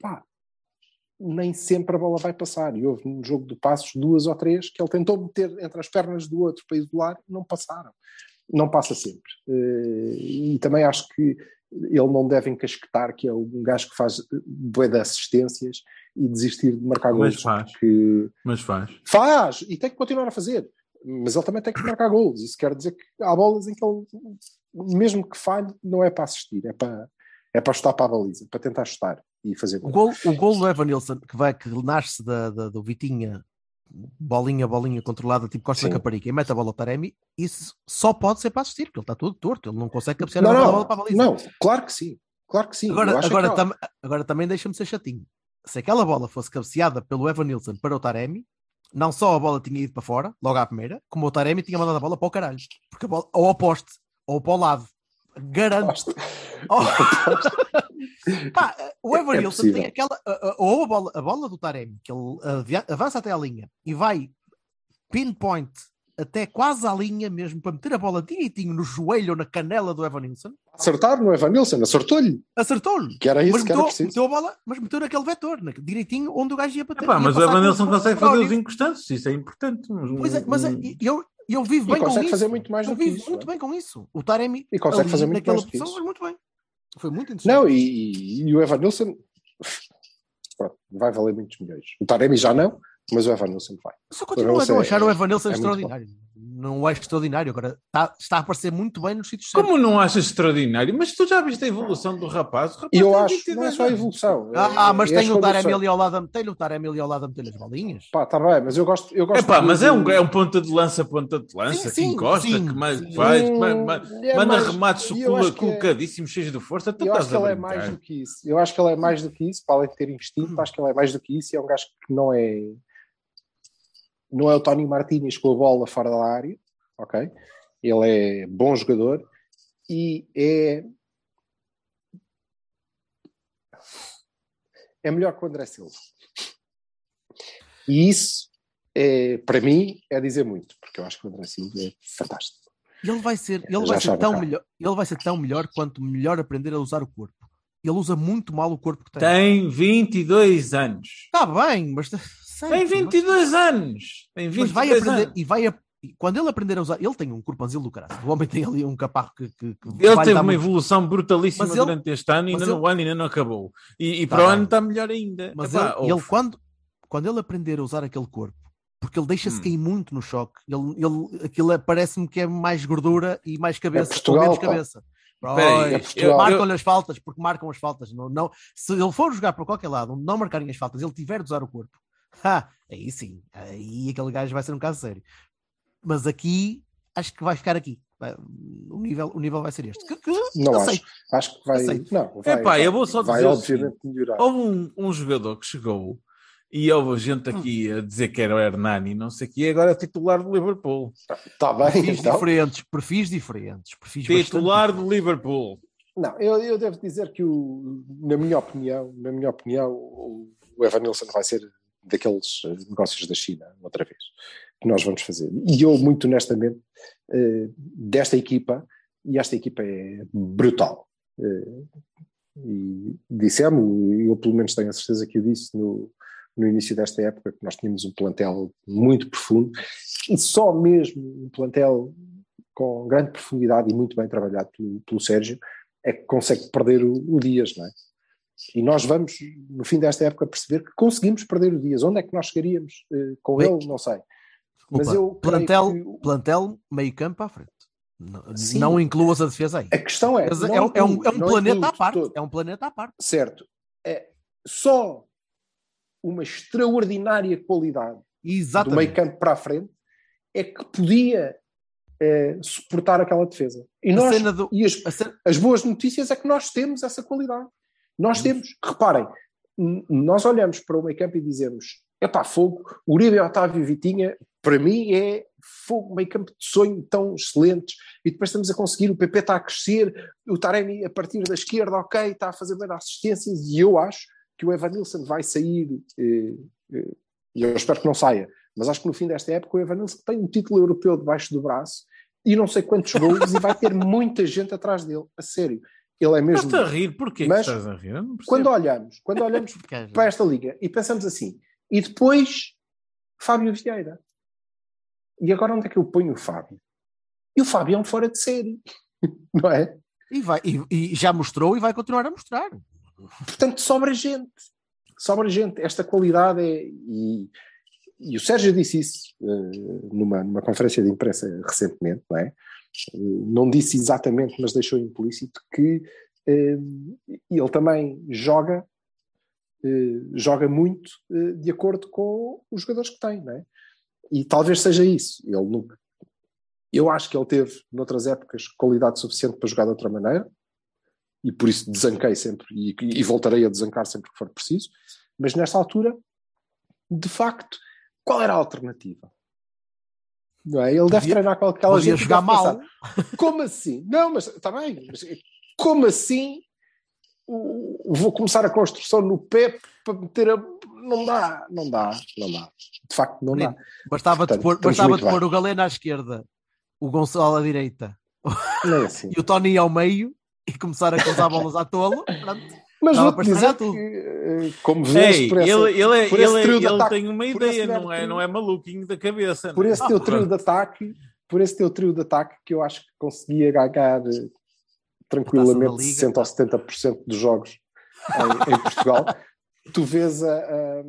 pá, nem sempre a bola vai passar. E houve no jogo de passos duas ou três que ele tentou meter entre as pernas do outro para isolar não passaram. Não passa sempre. Eh, E também acho que ele não deve encasquetar que é um gajo que faz bué de assistências e desistir de marcar Mas gols. faz. porque- Mas faz. Faz! E tem que continuar a fazer. Mas ele também tem que marcar gols. Isso quer dizer que há bolas em que ele, mesmo que falhe, não é para assistir, é para, é para chutar para a baliza, para tentar chutar e fazer O gol. gol, o gol do Evan Nilsson, que, vai, que nasce da, da- do Vitinha, bolinha, bolinha controlada, tipo Costa Sim. da Caparica, e mete a bola ao Taremi, isso só pode ser para assistir, porque ele está todo torto, ele não consegue cabecear Não, a bola não, para a baliza. não, claro que sim. Claro que sim. Agora, agora, que- tam- agora também deixa-me ser chatinho. Se aquela bola fosse cabeceada pelo Evan Nilsson para o Taremi, não só a bola tinha ido para fora, logo à primeira, como o Taremi tinha mandado a bola para o caralho. Porque a bola, ou ao poste, ou para o lado. Garanto. <laughs> Oh. <laughs> Pá, o Evan É tem aquela. Ou a bola, a bola do Taremi, que ele avança até à linha e vai pinpoint até quase à linha mesmo para meter a bola direitinho no joelho ou na canela do Evan Nilsson. Acertar no Evan Nilsson, acertou-lhe. Acertou-lhe. Que era isso Mas que era meteu, preciso. meteu a bola, mas meteu naquele vetor, na- direitinho onde o gajo ia bater. Epá, ia mas o Evan com Nilsson consegue fazer os António. inconstantes, isso é importante. Mas, Pois é, mas é, um- eu, eu vivo E bem com consegue isso. fazer muito mais eu do que vivo isso, muito não é? bem com isso. O Taremi E consegue ali, fazer muito naquela mais do que posição isso. faz muito bem. Foi muito interessante. Não, e, e o Evan Nilsson pronto, vai valer muitos milhões. O Taremi já não, mas o Evan Nilsson vai. Só continuo a não achar é- o Evan Nilsson é extraordinário. Não é extraordinário. Agora está, está a aparecer muito bem nos sítios certos. Como não achas extraordinário? Mas tu já viste a evolução do rapaz? O rapaz E eu acho, 22 não é só a evolução. Ah, ah, mas é, tem a o Taremi ao lado, a- tem o Taremi ao lado a meter as bolinhas. Pá, tá bem, mas eu gosto. Eu gosto Epá, de- mas é um, é um ponta de lança, ponta de lança, Sim, que sim, encosta, sim, que mais sim. faz, que Hum, ma- ma- é manda mais- remates eu acho que é- colocadíssimos, cheios de força. Tu Eu acho que ele é mais do que isso. Eu acho que ele é mais do que isso, para além de ter instinto, acho que ele é mais do que isso e é um gajo que não é. Não é o Tony Martínez com a bola fora da área, ok? Ele é bom jogador e é. É melhor que o André Silva. E isso, é, para mim, é dizer muito, porque eu acho que o André Silva é fantástico. Ele vai ser, ele Já vai ser tão melhor, ele vai ser tão melhor quanto melhor aprender a usar o corpo. Ele usa muito mal o corpo que tem. Tem 22 anos. Está bem, mas sei, Tem 22 anos. Tem mas 22 vai aprender anos. e vai a- quando ele aprender a usar, ele tem um corpanzil do caralho. O homem tem ali um caparro que, que, que Ele vai teve dar uma muito- evolução brutalíssima Mas ele- durante este ano e mas ainda ele- no ano ainda não acabou. E, e Tá para o ano está melhor ainda. Mas Epá, ele, ele quando, quando ele aprender a usar aquele corpo, porque ele deixa-se Hum. cair muito no choque, ele, ele, aquilo é- parece-me que é mais gordura e mais cabeça, Portugal, ou menos pá. cabeça. É Portugal. marcam-lhe as faltas, porque marcam as faltas. Não, não, se ele for jogar para qualquer lado não marcarem as faltas, ele tiver de usar o corpo, <laughs> ha, aí sim, aí aquele gajo vai ser um caso sério. Mas aqui, acho que vai ficar aqui. vai- o, nível, o nível vai ser este. Que- que- Não acho. sei. Acho que vai. Aceito. Não, vai, Epá, eu vou só vai dizer obviamente melhorar. Houve um, um jogador que chegou e houve gente aqui a dizer que era o Hernani, não sei o que, agora é titular do Liverpool. Está bem, Perfis então. diferentes, perfis diferentes. Perfis Titular do Liverpool. Não, eu, eu devo dizer que, o, na minha opinião, na minha opinião, o, o Evan Nilsson vai ser daqueles eh, negócios da China, outra vez, que nós vamos fazer. E eu, muito honestamente, eh, desta equipa, e esta equipa é brutal. Eh, e dissemos, eu pelo menos tenho a certeza que eu disse no, no início desta época, que nós tínhamos um plantel muito profundo, e só mesmo um plantel com grande profundidade e muito bem trabalhado pelo, pelo Sérgio, é que consegue perder o, o Dias, não é? E nós vamos, no fim desta época, perceber que conseguimos perder o Dias. Onde é que nós chegaríamos eh, com Bem, ele? Não sei. Desculpa, Mas eu plantel, que- plantel meio campo à frente. Não, Sim. não incluas a defesa aí. A questão é. É, um- é um, é um planeta à parte. todo. É um planeta à parte. Certo. É só uma extraordinária qualidade do Exatamente. meio campo para a frente é que podia eh, suportar aquela defesa. E, nós, do- e as, cena- as boas notícias é que nós temos essa qualidade. Nós temos, reparem, nós olhamos para o meio campo e dizemos: epá, fogo, Uribe, Otávio e Vitinha, para mim é fogo, meio campo de sonho tão excelentes. E depois estamos a conseguir, o PP está a crescer, o Taremi a partir da esquerda, ok, está a fazer bem assistências, e eu acho que o Evan Nilsson vai sair, eh, eh, e eu espero que não saia, mas acho que no fim desta época o Evan Nilsson tem um título europeu debaixo do braço e não sei quantos gols e vai ter <laughs> muita gente atrás dele, a sério. Ele é mesmo. Estás a rir? Porquê Mas, estás a rir? Quando olhamos, quando olhamos <laughs> para esta liga e pensamos assim, e depois Fábio Vieira. E agora onde é que eu ponho o Fábio? E o Fábio é um fora de série, <laughs> não é? E, vai, e, e já mostrou e vai continuar a mostrar. Portanto, sobra gente. Sobra gente. Esta qualidade é. E, e o Sérgio disse isso eh, numa, numa conferência de imprensa recentemente, não é? Não disse exatamente, mas deixou implícito que eh, ele também joga, eh, joga muito eh, de acordo com os jogadores que tem, não é? E talvez seja isso. Ele nunca. Eu acho que ele teve, noutras épocas, qualidade suficiente para jogar de outra maneira, e por isso desanquei sempre, e, e voltarei a desancar sempre que for preciso, mas nesta altura, de facto, qual era a alternativa? Não é? Ele deve treinar com aquela podia gente jogar pensar, mal. <laughs> Como assim? Não, mas está bem, mas como assim vou começar a construção no pé para meter a. Não dá, não dá, não dá. De facto, não dá. Bastava-te Portanto, pôr, bastava muito pôr o Galeno à esquerda, o Gonçalo à direita é assim. <laughs> e o Tony ao meio e começar a cruzar bolas à tolo. Pronto. Mas vou-te dizer estragar que, tudo. eh, como vês, Ei, por, essa, ele, ele, é- por esse ele, trio de ele ataque, tem uma ideia, não é, trio- não é maluquinho da cabeça. por não é? esse teu Ah, trio de ataque, por esse teu trio de ataque que eu acho que conseguia ganhar eh, tranquilamente Liga, 60 ou 70% dos jogos em, em Portugal, <laughs> tu vês a, a,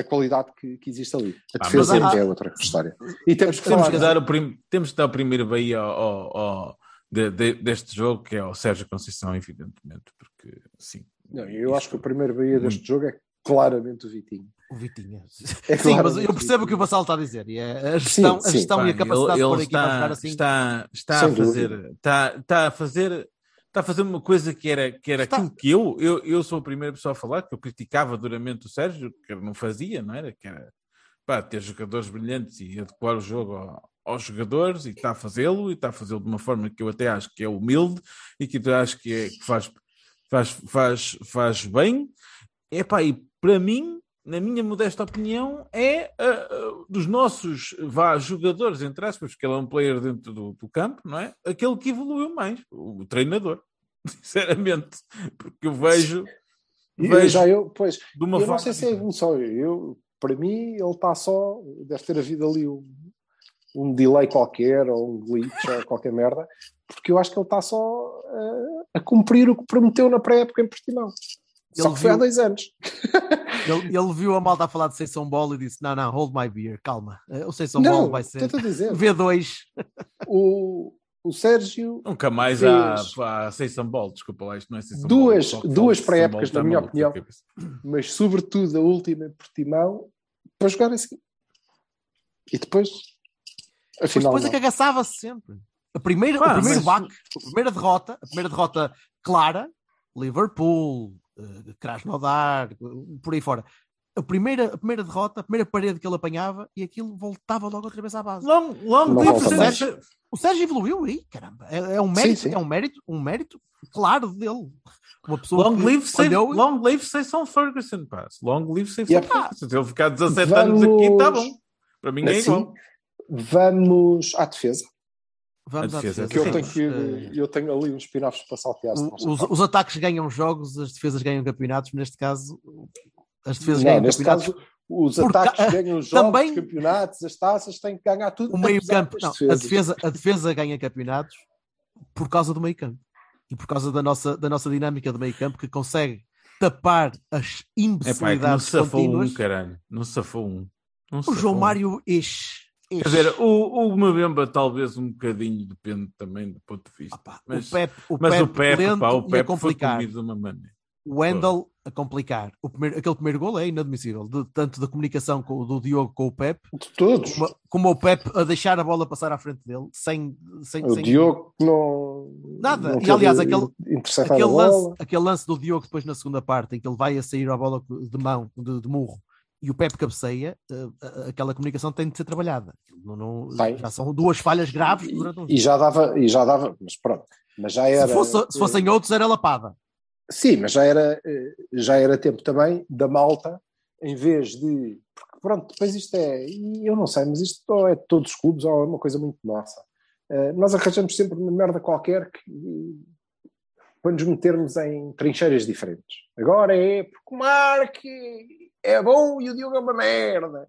a qualidade que, que existe ali. A Ah, defesa mas há- é outra história. E temos que Temos falar que, dar o prim... Temos que dar o primeiro bem ao- ao- de- de- deste jogo, que é o Sérgio Conceição, evidentemente, porque sim. Não, eu acho que o primeiro Bahia deste jogo é claramente o Vitinho. O Vitinho. É Sim, mas eu percebo o que o. Vassal está a dizer. E é a gestão, Sim, a sim. gestão e a capacidade ele, de pôr ele a equipa a jogar está, assim. está, está a fazer, está, está a fazer, está a fazer uma coisa que era, que era Está- aquilo que eu, eu, eu sou a primeira pessoa a falar, que eu criticava duramente o Sérgio, que não fazia, não era? Que era pá, ter jogadores brilhantes e adequar o jogo ao- aos jogadores e está a fazê-lo e está a fazê-lo de uma forma que eu até acho que é humilde e que eu acho que, é, que faz, faz, faz, faz bem. Epá, e para mim, na minha modesta opinião, é ah, dos nossos vá, jogadores, entre aspas, porque ele é um player dentro do, do campo, não é? Aquele que evoluiu mais, o treinador, <laughs> sinceramente, porque eu vejo, vejo já eu, pois, de uma eu não sei se é evolução. Eu, para mim, ele está só. Deve ter havido ali um, um delay qualquer ou um glitch ou qualquer merda, porque eu acho que ele está só eh, a cumprir o que prometeu na pré-época em Portimão. Só Ele que foi há viu- dois anos. <laughs> Ele, ele viu a malta a falar de Seison Ball e disse: Não, não, hold my beer, calma. Eh, O Seison não, Ball vai ser estou a dizer. V2. O, o Sérgio, Nunca mais há, há Seison Ball, desculpa lá, isto não é Seison Duas- Ball. Só duas de pré-épocas, na minha da opinião. cabeça. mas sobretudo a última em Portimão, para jogar assim. E depois Mas Afinal, depois é não. que agaçava-se sempre. A primeira, Pá, o primeiro mas- baque, a primeira derrota, a primeira derrota clara, Liverpool, eh, Krasnodar, eh, por aí fora. A primeira, a primeira derrota, a primeira parede que ele apanhava e aquilo voltava logo outra vez à base. Long, long Não mais. Sérgio- O Sérgio evoluiu aí, caramba. É, é um mérito, sim. é um mérito, um mérito claro dele. Uma pessoa Long que live, olhou e- long live Sir Ferguson, pá. Long live Sir Yep. Ferguson. Se ele ficar 17 anos aqui, está bom. Para mim é Assim, igual. Vamos à defesa. Vamos à defesa. Que eu tenho, que, eu tenho ali uns spin-offs para saltear. não os, os ataques ganham jogos, as defesas ganham campeonatos. Neste caso, as defesas Não, ganham neste campeonatos. caso, os Porque, ataques ganham os jogos, também- os campeonatos, as taças, têm que ganhar tudo. o meio campo, não, a defesa, a defesa ganha campeonatos por causa do meio campo e por causa da nossa, da nossa dinâmica de meio campo que consegue tapar as É pá, é que não imbecilidades se safou contínuas. um, caralho. Não se safou um. Não se o João safou um. Mário Ish. Quer dizer, o, o Mbemba talvez um bocadinho, depende também do ponto de vista. mas o Pep, o mas Pep, o Pepe, pá, o a Pepe foi complicar. comido de uma maneira. O Wendel a complicar. O primeiro, aquele primeiro gol é inadmissível, de- tanto da comunicação com, do Diogo com o Pep, De todos. como, como o Pep a deixar a bola passar à frente dele, sem. sem, O sem- Diogo não. Nada. não E, aliás, aquele- aquele, lance, aquele lance do Diogo depois na segunda parte, em que ele vai a sair a bola de mão, de, de murro, e o Pep cabeceia, eh, aquela comunicação tem de ser trabalhada. Não, não- já são duas falhas graves durante um E já dava, e já dava, mas pronto, mas já era. se, fosse- se fossem outros, era lapada. Sim, mas já era, eh, já era tempo também da malta, em vez de. Porque pronto, depois isto é. e Eu não sei, mas isto ou é de todos os clubes ou é uma coisa muito nossa. Eh, Nós arranjamos sempre uma merda qualquer que, para nos metermos em trincheiras diferentes. Agora é porque o Mark é bom e o Diogo é uma merda.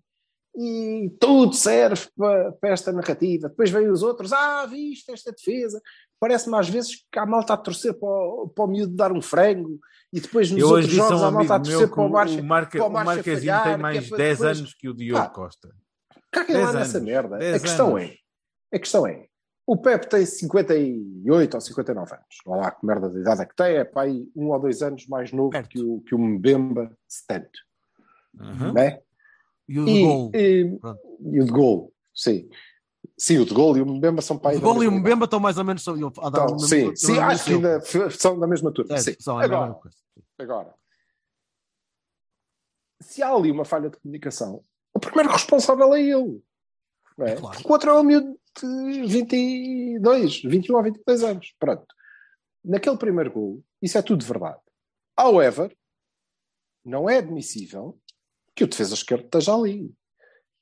E tudo serve para, para esta narrativa. Depois vêm os outros, ah, viste esta defesa. Parece-me às vezes que há malta a torcer para o, para o miúdo dar um frango e depois nos Eu outros jogos há malta a torcer para o Marcha. o, Marca, para o o Marquezinho falhar, tem que é mais para 10 depois- anos que o Diogo Pá, Costa. Caguem lá 10 nessa merda. A 10 questão anos. é, a questão é, o Pepe tem 58 ou 59 anos. Olha lá que merda de idade é que tem, é para aí um ou dois anos mais novo Perto. que o, que o Mbemba se tanto. Uhum. Não é? E o de gol. e, e o de gol, sim. Sim, o de gol e o Mbemba são para O gol e o mesma Mbemba estão mais ou menos. a dar Então, sim, no sim, acho que ainda são da mesma turma. Certo, sim. são, é a Agora, mesma agora, se há ali uma falha de comunicação, o primeiro responsável é ele. Não é? Claro. Porque o outro é um miúdo de 22, 21 ou 22 anos. Pronto. Naquele primeiro gol, isso é tudo verdade. However, não é admissível que o defesa esquerdo esteja ali.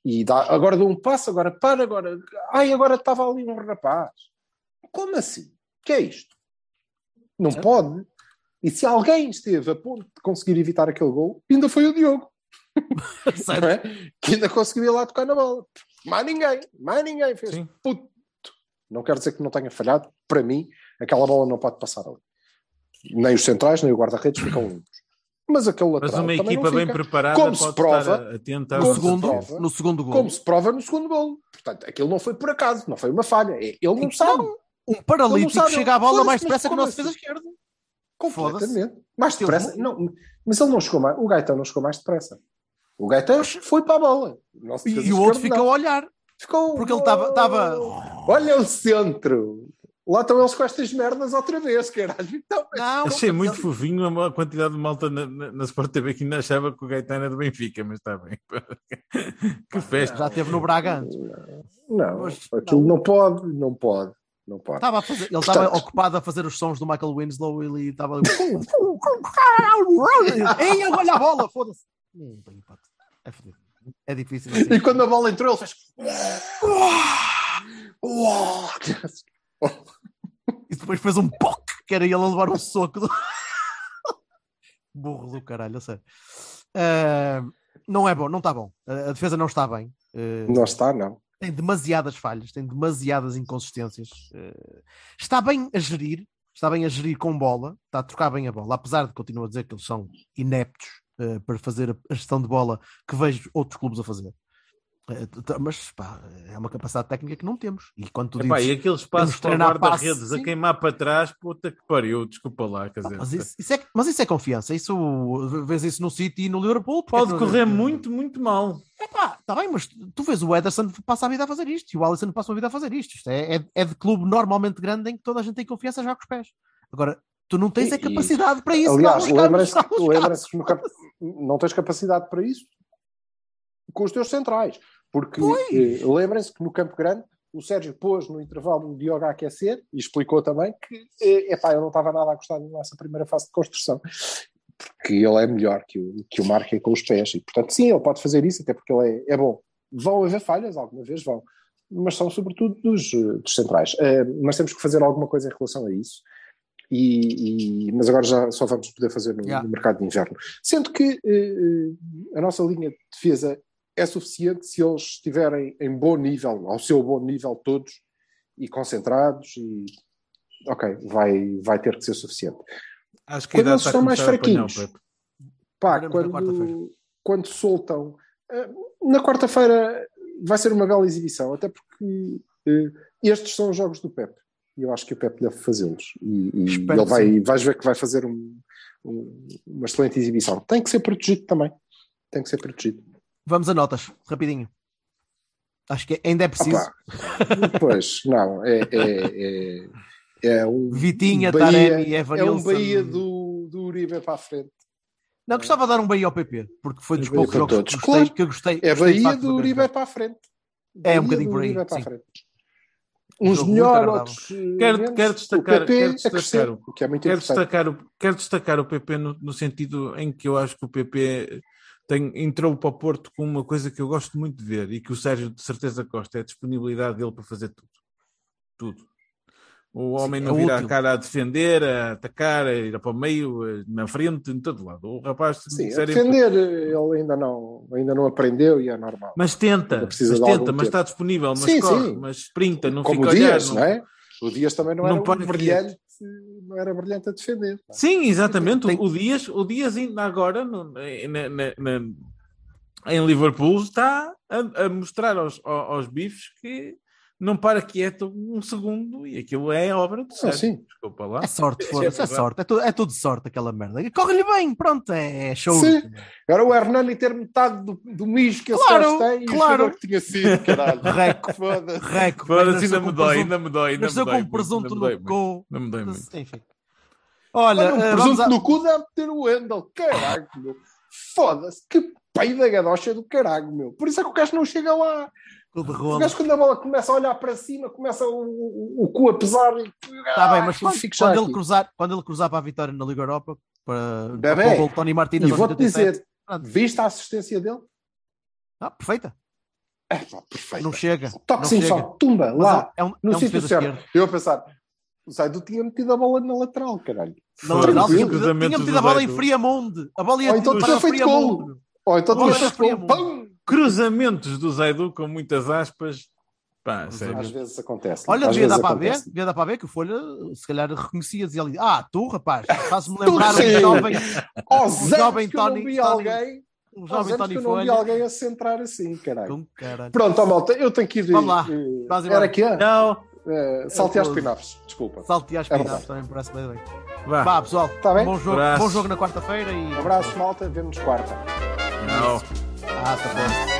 E dá, agora dá um passo, agora para, agora. Ai, agora estava ali um rapaz. Como assim? O que é isto? Não pode. E se alguém esteve a ponto de conseguir evitar aquele gol, ainda foi o Diogo. <laughs> É? Que ainda conseguiu ir lá tocar na bola. Mais ninguém, mais ninguém fez. Sim. Puto. Não quero dizer que não tenha falhado. Para mim, aquela bola não pode passar ali. Nem os centrais, nem o guarda-redes ficam limpos. Mas aquele Mas lateral uma também equipa bem preparada Como pode se prova- a- atenta No Como às se segundo, prova- no segundo gol. Como se prova no segundo gol. Portanto, aquilo não foi por acaso, não foi uma falha. É- Ele não sabe. Um paralítico sabe, chega à bola mais mas depressa que o nosso defesa esquerdo. Completamente. Mais depressa. Não, mas ele não chegou mais. O Gaetano não chegou mais depressa. O Gaetano foi para a bola. O E, e o outro ficou a olhar. Ficou. Porque ele estava- estava- Olha o centro. Lá estão eles com estas merdas outra vez, caralho. Então, Não, Achei muito fofinho a quantidade de malta na, na, na Sport TV que ainda achava que o Gaetano é do Benfica, mas está bem. <laughs> que festa. Já teve no Braga antes. não, Mas- aquilo não pode, não pode, não pode. Estava a fazer, ele Portanto- estava ocupado a fazer os sons do Michael Winslow e ele estava <laughs> ali. Ei, olha a bola, foda-se. Não hipótese. É fodido. É difícil. assim. E quando a bola entrou, ele fez. <laughs> E depois fez um poc, que era ele a levar um soco. Do... <laughs> Burro do caralho, a sério. Ah, não é bom, não está bom. A defesa não está bem. Ah, Não está, não. tem demasiadas falhas, tem demasiadas inconsistências. Eh, está bem a gerir, está bem a gerir com bola, está a trocar bem a bola, apesar de continuar a dizer que eles são ineptos eh, para fazer a gestão de bola que vejo outros clubes a fazer. Eh, t- Mas pá, é uma capacidade técnica que não temos. E quando tu Epá, dizes. e aqueles passos de para guarda-redes passes, a queimar para trás, puta que pariu, desculpa lá, quer dizer. Mas isso, isso é, mas isso é confiança. Isso, vês isso no City e no Liverpool. é Pode correr muito, muito mal. Epá, tá bem, mas tu vês o Ederson passa a vida a fazer isto e o Alisson passa a vida a fazer isto. Isto é, é, é de clube normalmente grande em que toda a gente tem confiança já com os pés. Agora, tu não tens E- a capacidade para isso. Aliás, casos. que no campo- não tens capacidade para isso com os teus centrais. Porque eh, lembrem-se que no Campo Grande o Sérgio pôs no intervalo o Diogo a aquecer e explicou também que eh, epá, eu não estava nada a gostar da nossa primeira fase de construção. Porque ele é melhor que o, que o Marque com os pés. E, portanto, sim, ele pode fazer isso, até porque ele é, é bom. Vão haver falhas, alguma vez vão. Mas são sobretudo dos, eh, dos centrais. Eh, mas temos que fazer alguma coisa em relação a isso. E, e- mas agora já só vamos poder fazer no, Yeah. no mercado de inverno. Sendo que eh, a nossa linha de defesa é suficiente se eles estiverem em bom nível, ao seu bom nível todos, e concentrados, e ok, vai, vai ter que ser suficiente. Acho que Quando eles estão mais apanhar fraquinhos, pá, quando, quando soltam, eh, na quarta-feira vai ser uma bela exibição, até porque eh, estes são os jogos do Pep. E eu acho que o Pep deve fazê-los. E, e ele vai, vais ver que vai fazer um- um- uma excelente exibição. Tem que ser protegido também. Tem que ser protegido. Vamos a notas, rapidinho. Acho que ainda é preciso. Opa, pois, não, é, é, é, é um Vitinha, Bahia- Taremi, É Evanilson. um Bahia do, do Uribe para a frente. Não, gostava de dar um Bahia ao PP, porque foi dos poucos jogos todos. que gostei, Claro. que eu gostei. É gostei Bahia do Uribe para a frente. É, um bocadinho por aí, Uribe para a sim. frente. Um Uns melhor, outros Quero- quero destacar- o PP quero a destacar crescer, o- que é muito Quero destacar, o, quero destacar o PP no, no sentido em que eu acho que o PP tem, entrou para o Porto com uma coisa que eu gosto muito de ver e que o Sérgio de certeza gosta, é a disponibilidade dele para fazer tudo. Tudo. O homem é não vira útil. a cara a defender, a atacar, a ir para o meio, a- na frente, em todo lado. O rapaz, Sim, a defender eh, ele ainda não, ainda não aprendeu e é normal. mas tenta, mas tenta, mas está disponível, mas Sim, corre, sim. mas sprinta, não Como fica o a olhar. Dias, não- não é? O Dias também não, não era para brilhante, não era brilhante a defender. Sim, exatamente. Tem- O Dias, o Dias ainda agora no- na- na- na- em Liverpool está a, a mostrar aos, aos, aos bifes que não para quieto um segundo e aquilo é obra do Sérgio. sim. Desculpa lá. É sorte, <laughs> foda-se, é verdade. sorte. É tudo, é tudo sorte aquela merda. Corre-lhe bem, pronto, é, é show. Sim. Agora o Hernani ter metade do, do mijo que esse Claro, gajo tem e claro. o jogador que tinha sido, caralho. <laughs> Reco, Foda-se. reco. Foda-se, ainda me com dói, presunto- ainda me dói, ainda me Nasceu dói. com presunto ainda me dói no cu. Não me dói muito. Enfim. Olha, Olha, um vamos presunto a- no cu deve ter o Wendel. Caralho, meu. Foda-se. Que pai da gadocha do caralho, meu. Por isso é que o gajo não chega lá. O gajo, quando a bola começa a olhar para cima, começa o, o, o cu a pesar e. Está Tá bem, mas quando, quando ele cruzar, quando ele cruzar para a vitória na Liga Europa, para, para o gol de Tony Martínez E vou-te 87, dizer, pronto. viste a assistência dele? Ah, perfeita. É pá, perfeito. Não chega. Toque não sim, chega. só, tumba, Mas lá, é um, no é um sítio certo. Eu a pensar, o Zaidu tinha metido a bola na lateral, caralho. Na lateral, tinha metido- tinha metido a bola em. Friamonde. A bola ia Ou então tinha feito gol. Ou então tinha feito pão. Cruzamentos do Zaidu com muitas aspas. Pá, Às sério. vezes acontece. Olha, Às devia dar para ver, devia dar para ver que o Folha se calhar reconhecia, dizia ali, ah, tu rapaz, faz-me lembrar um jovem, Aos Um jovem que eu não Tony- vi Tony- alguém, um jovem Tony que eu não vi alguém a centrar assim, caralho. Caralho. Pronto, ó, malta, eu tenho que ir. Vamos lá. eh, era que é? Não, Eh, saltear Eu tô- espinafres, desculpa. Saltear as É verdade. também parece bem bem. vá. Vá, pessoal, Tá bem? bom jogo, Abraço. bom jogo na quarta-feira e. Um abraço, malta, vemos quarta. Não. Octopus.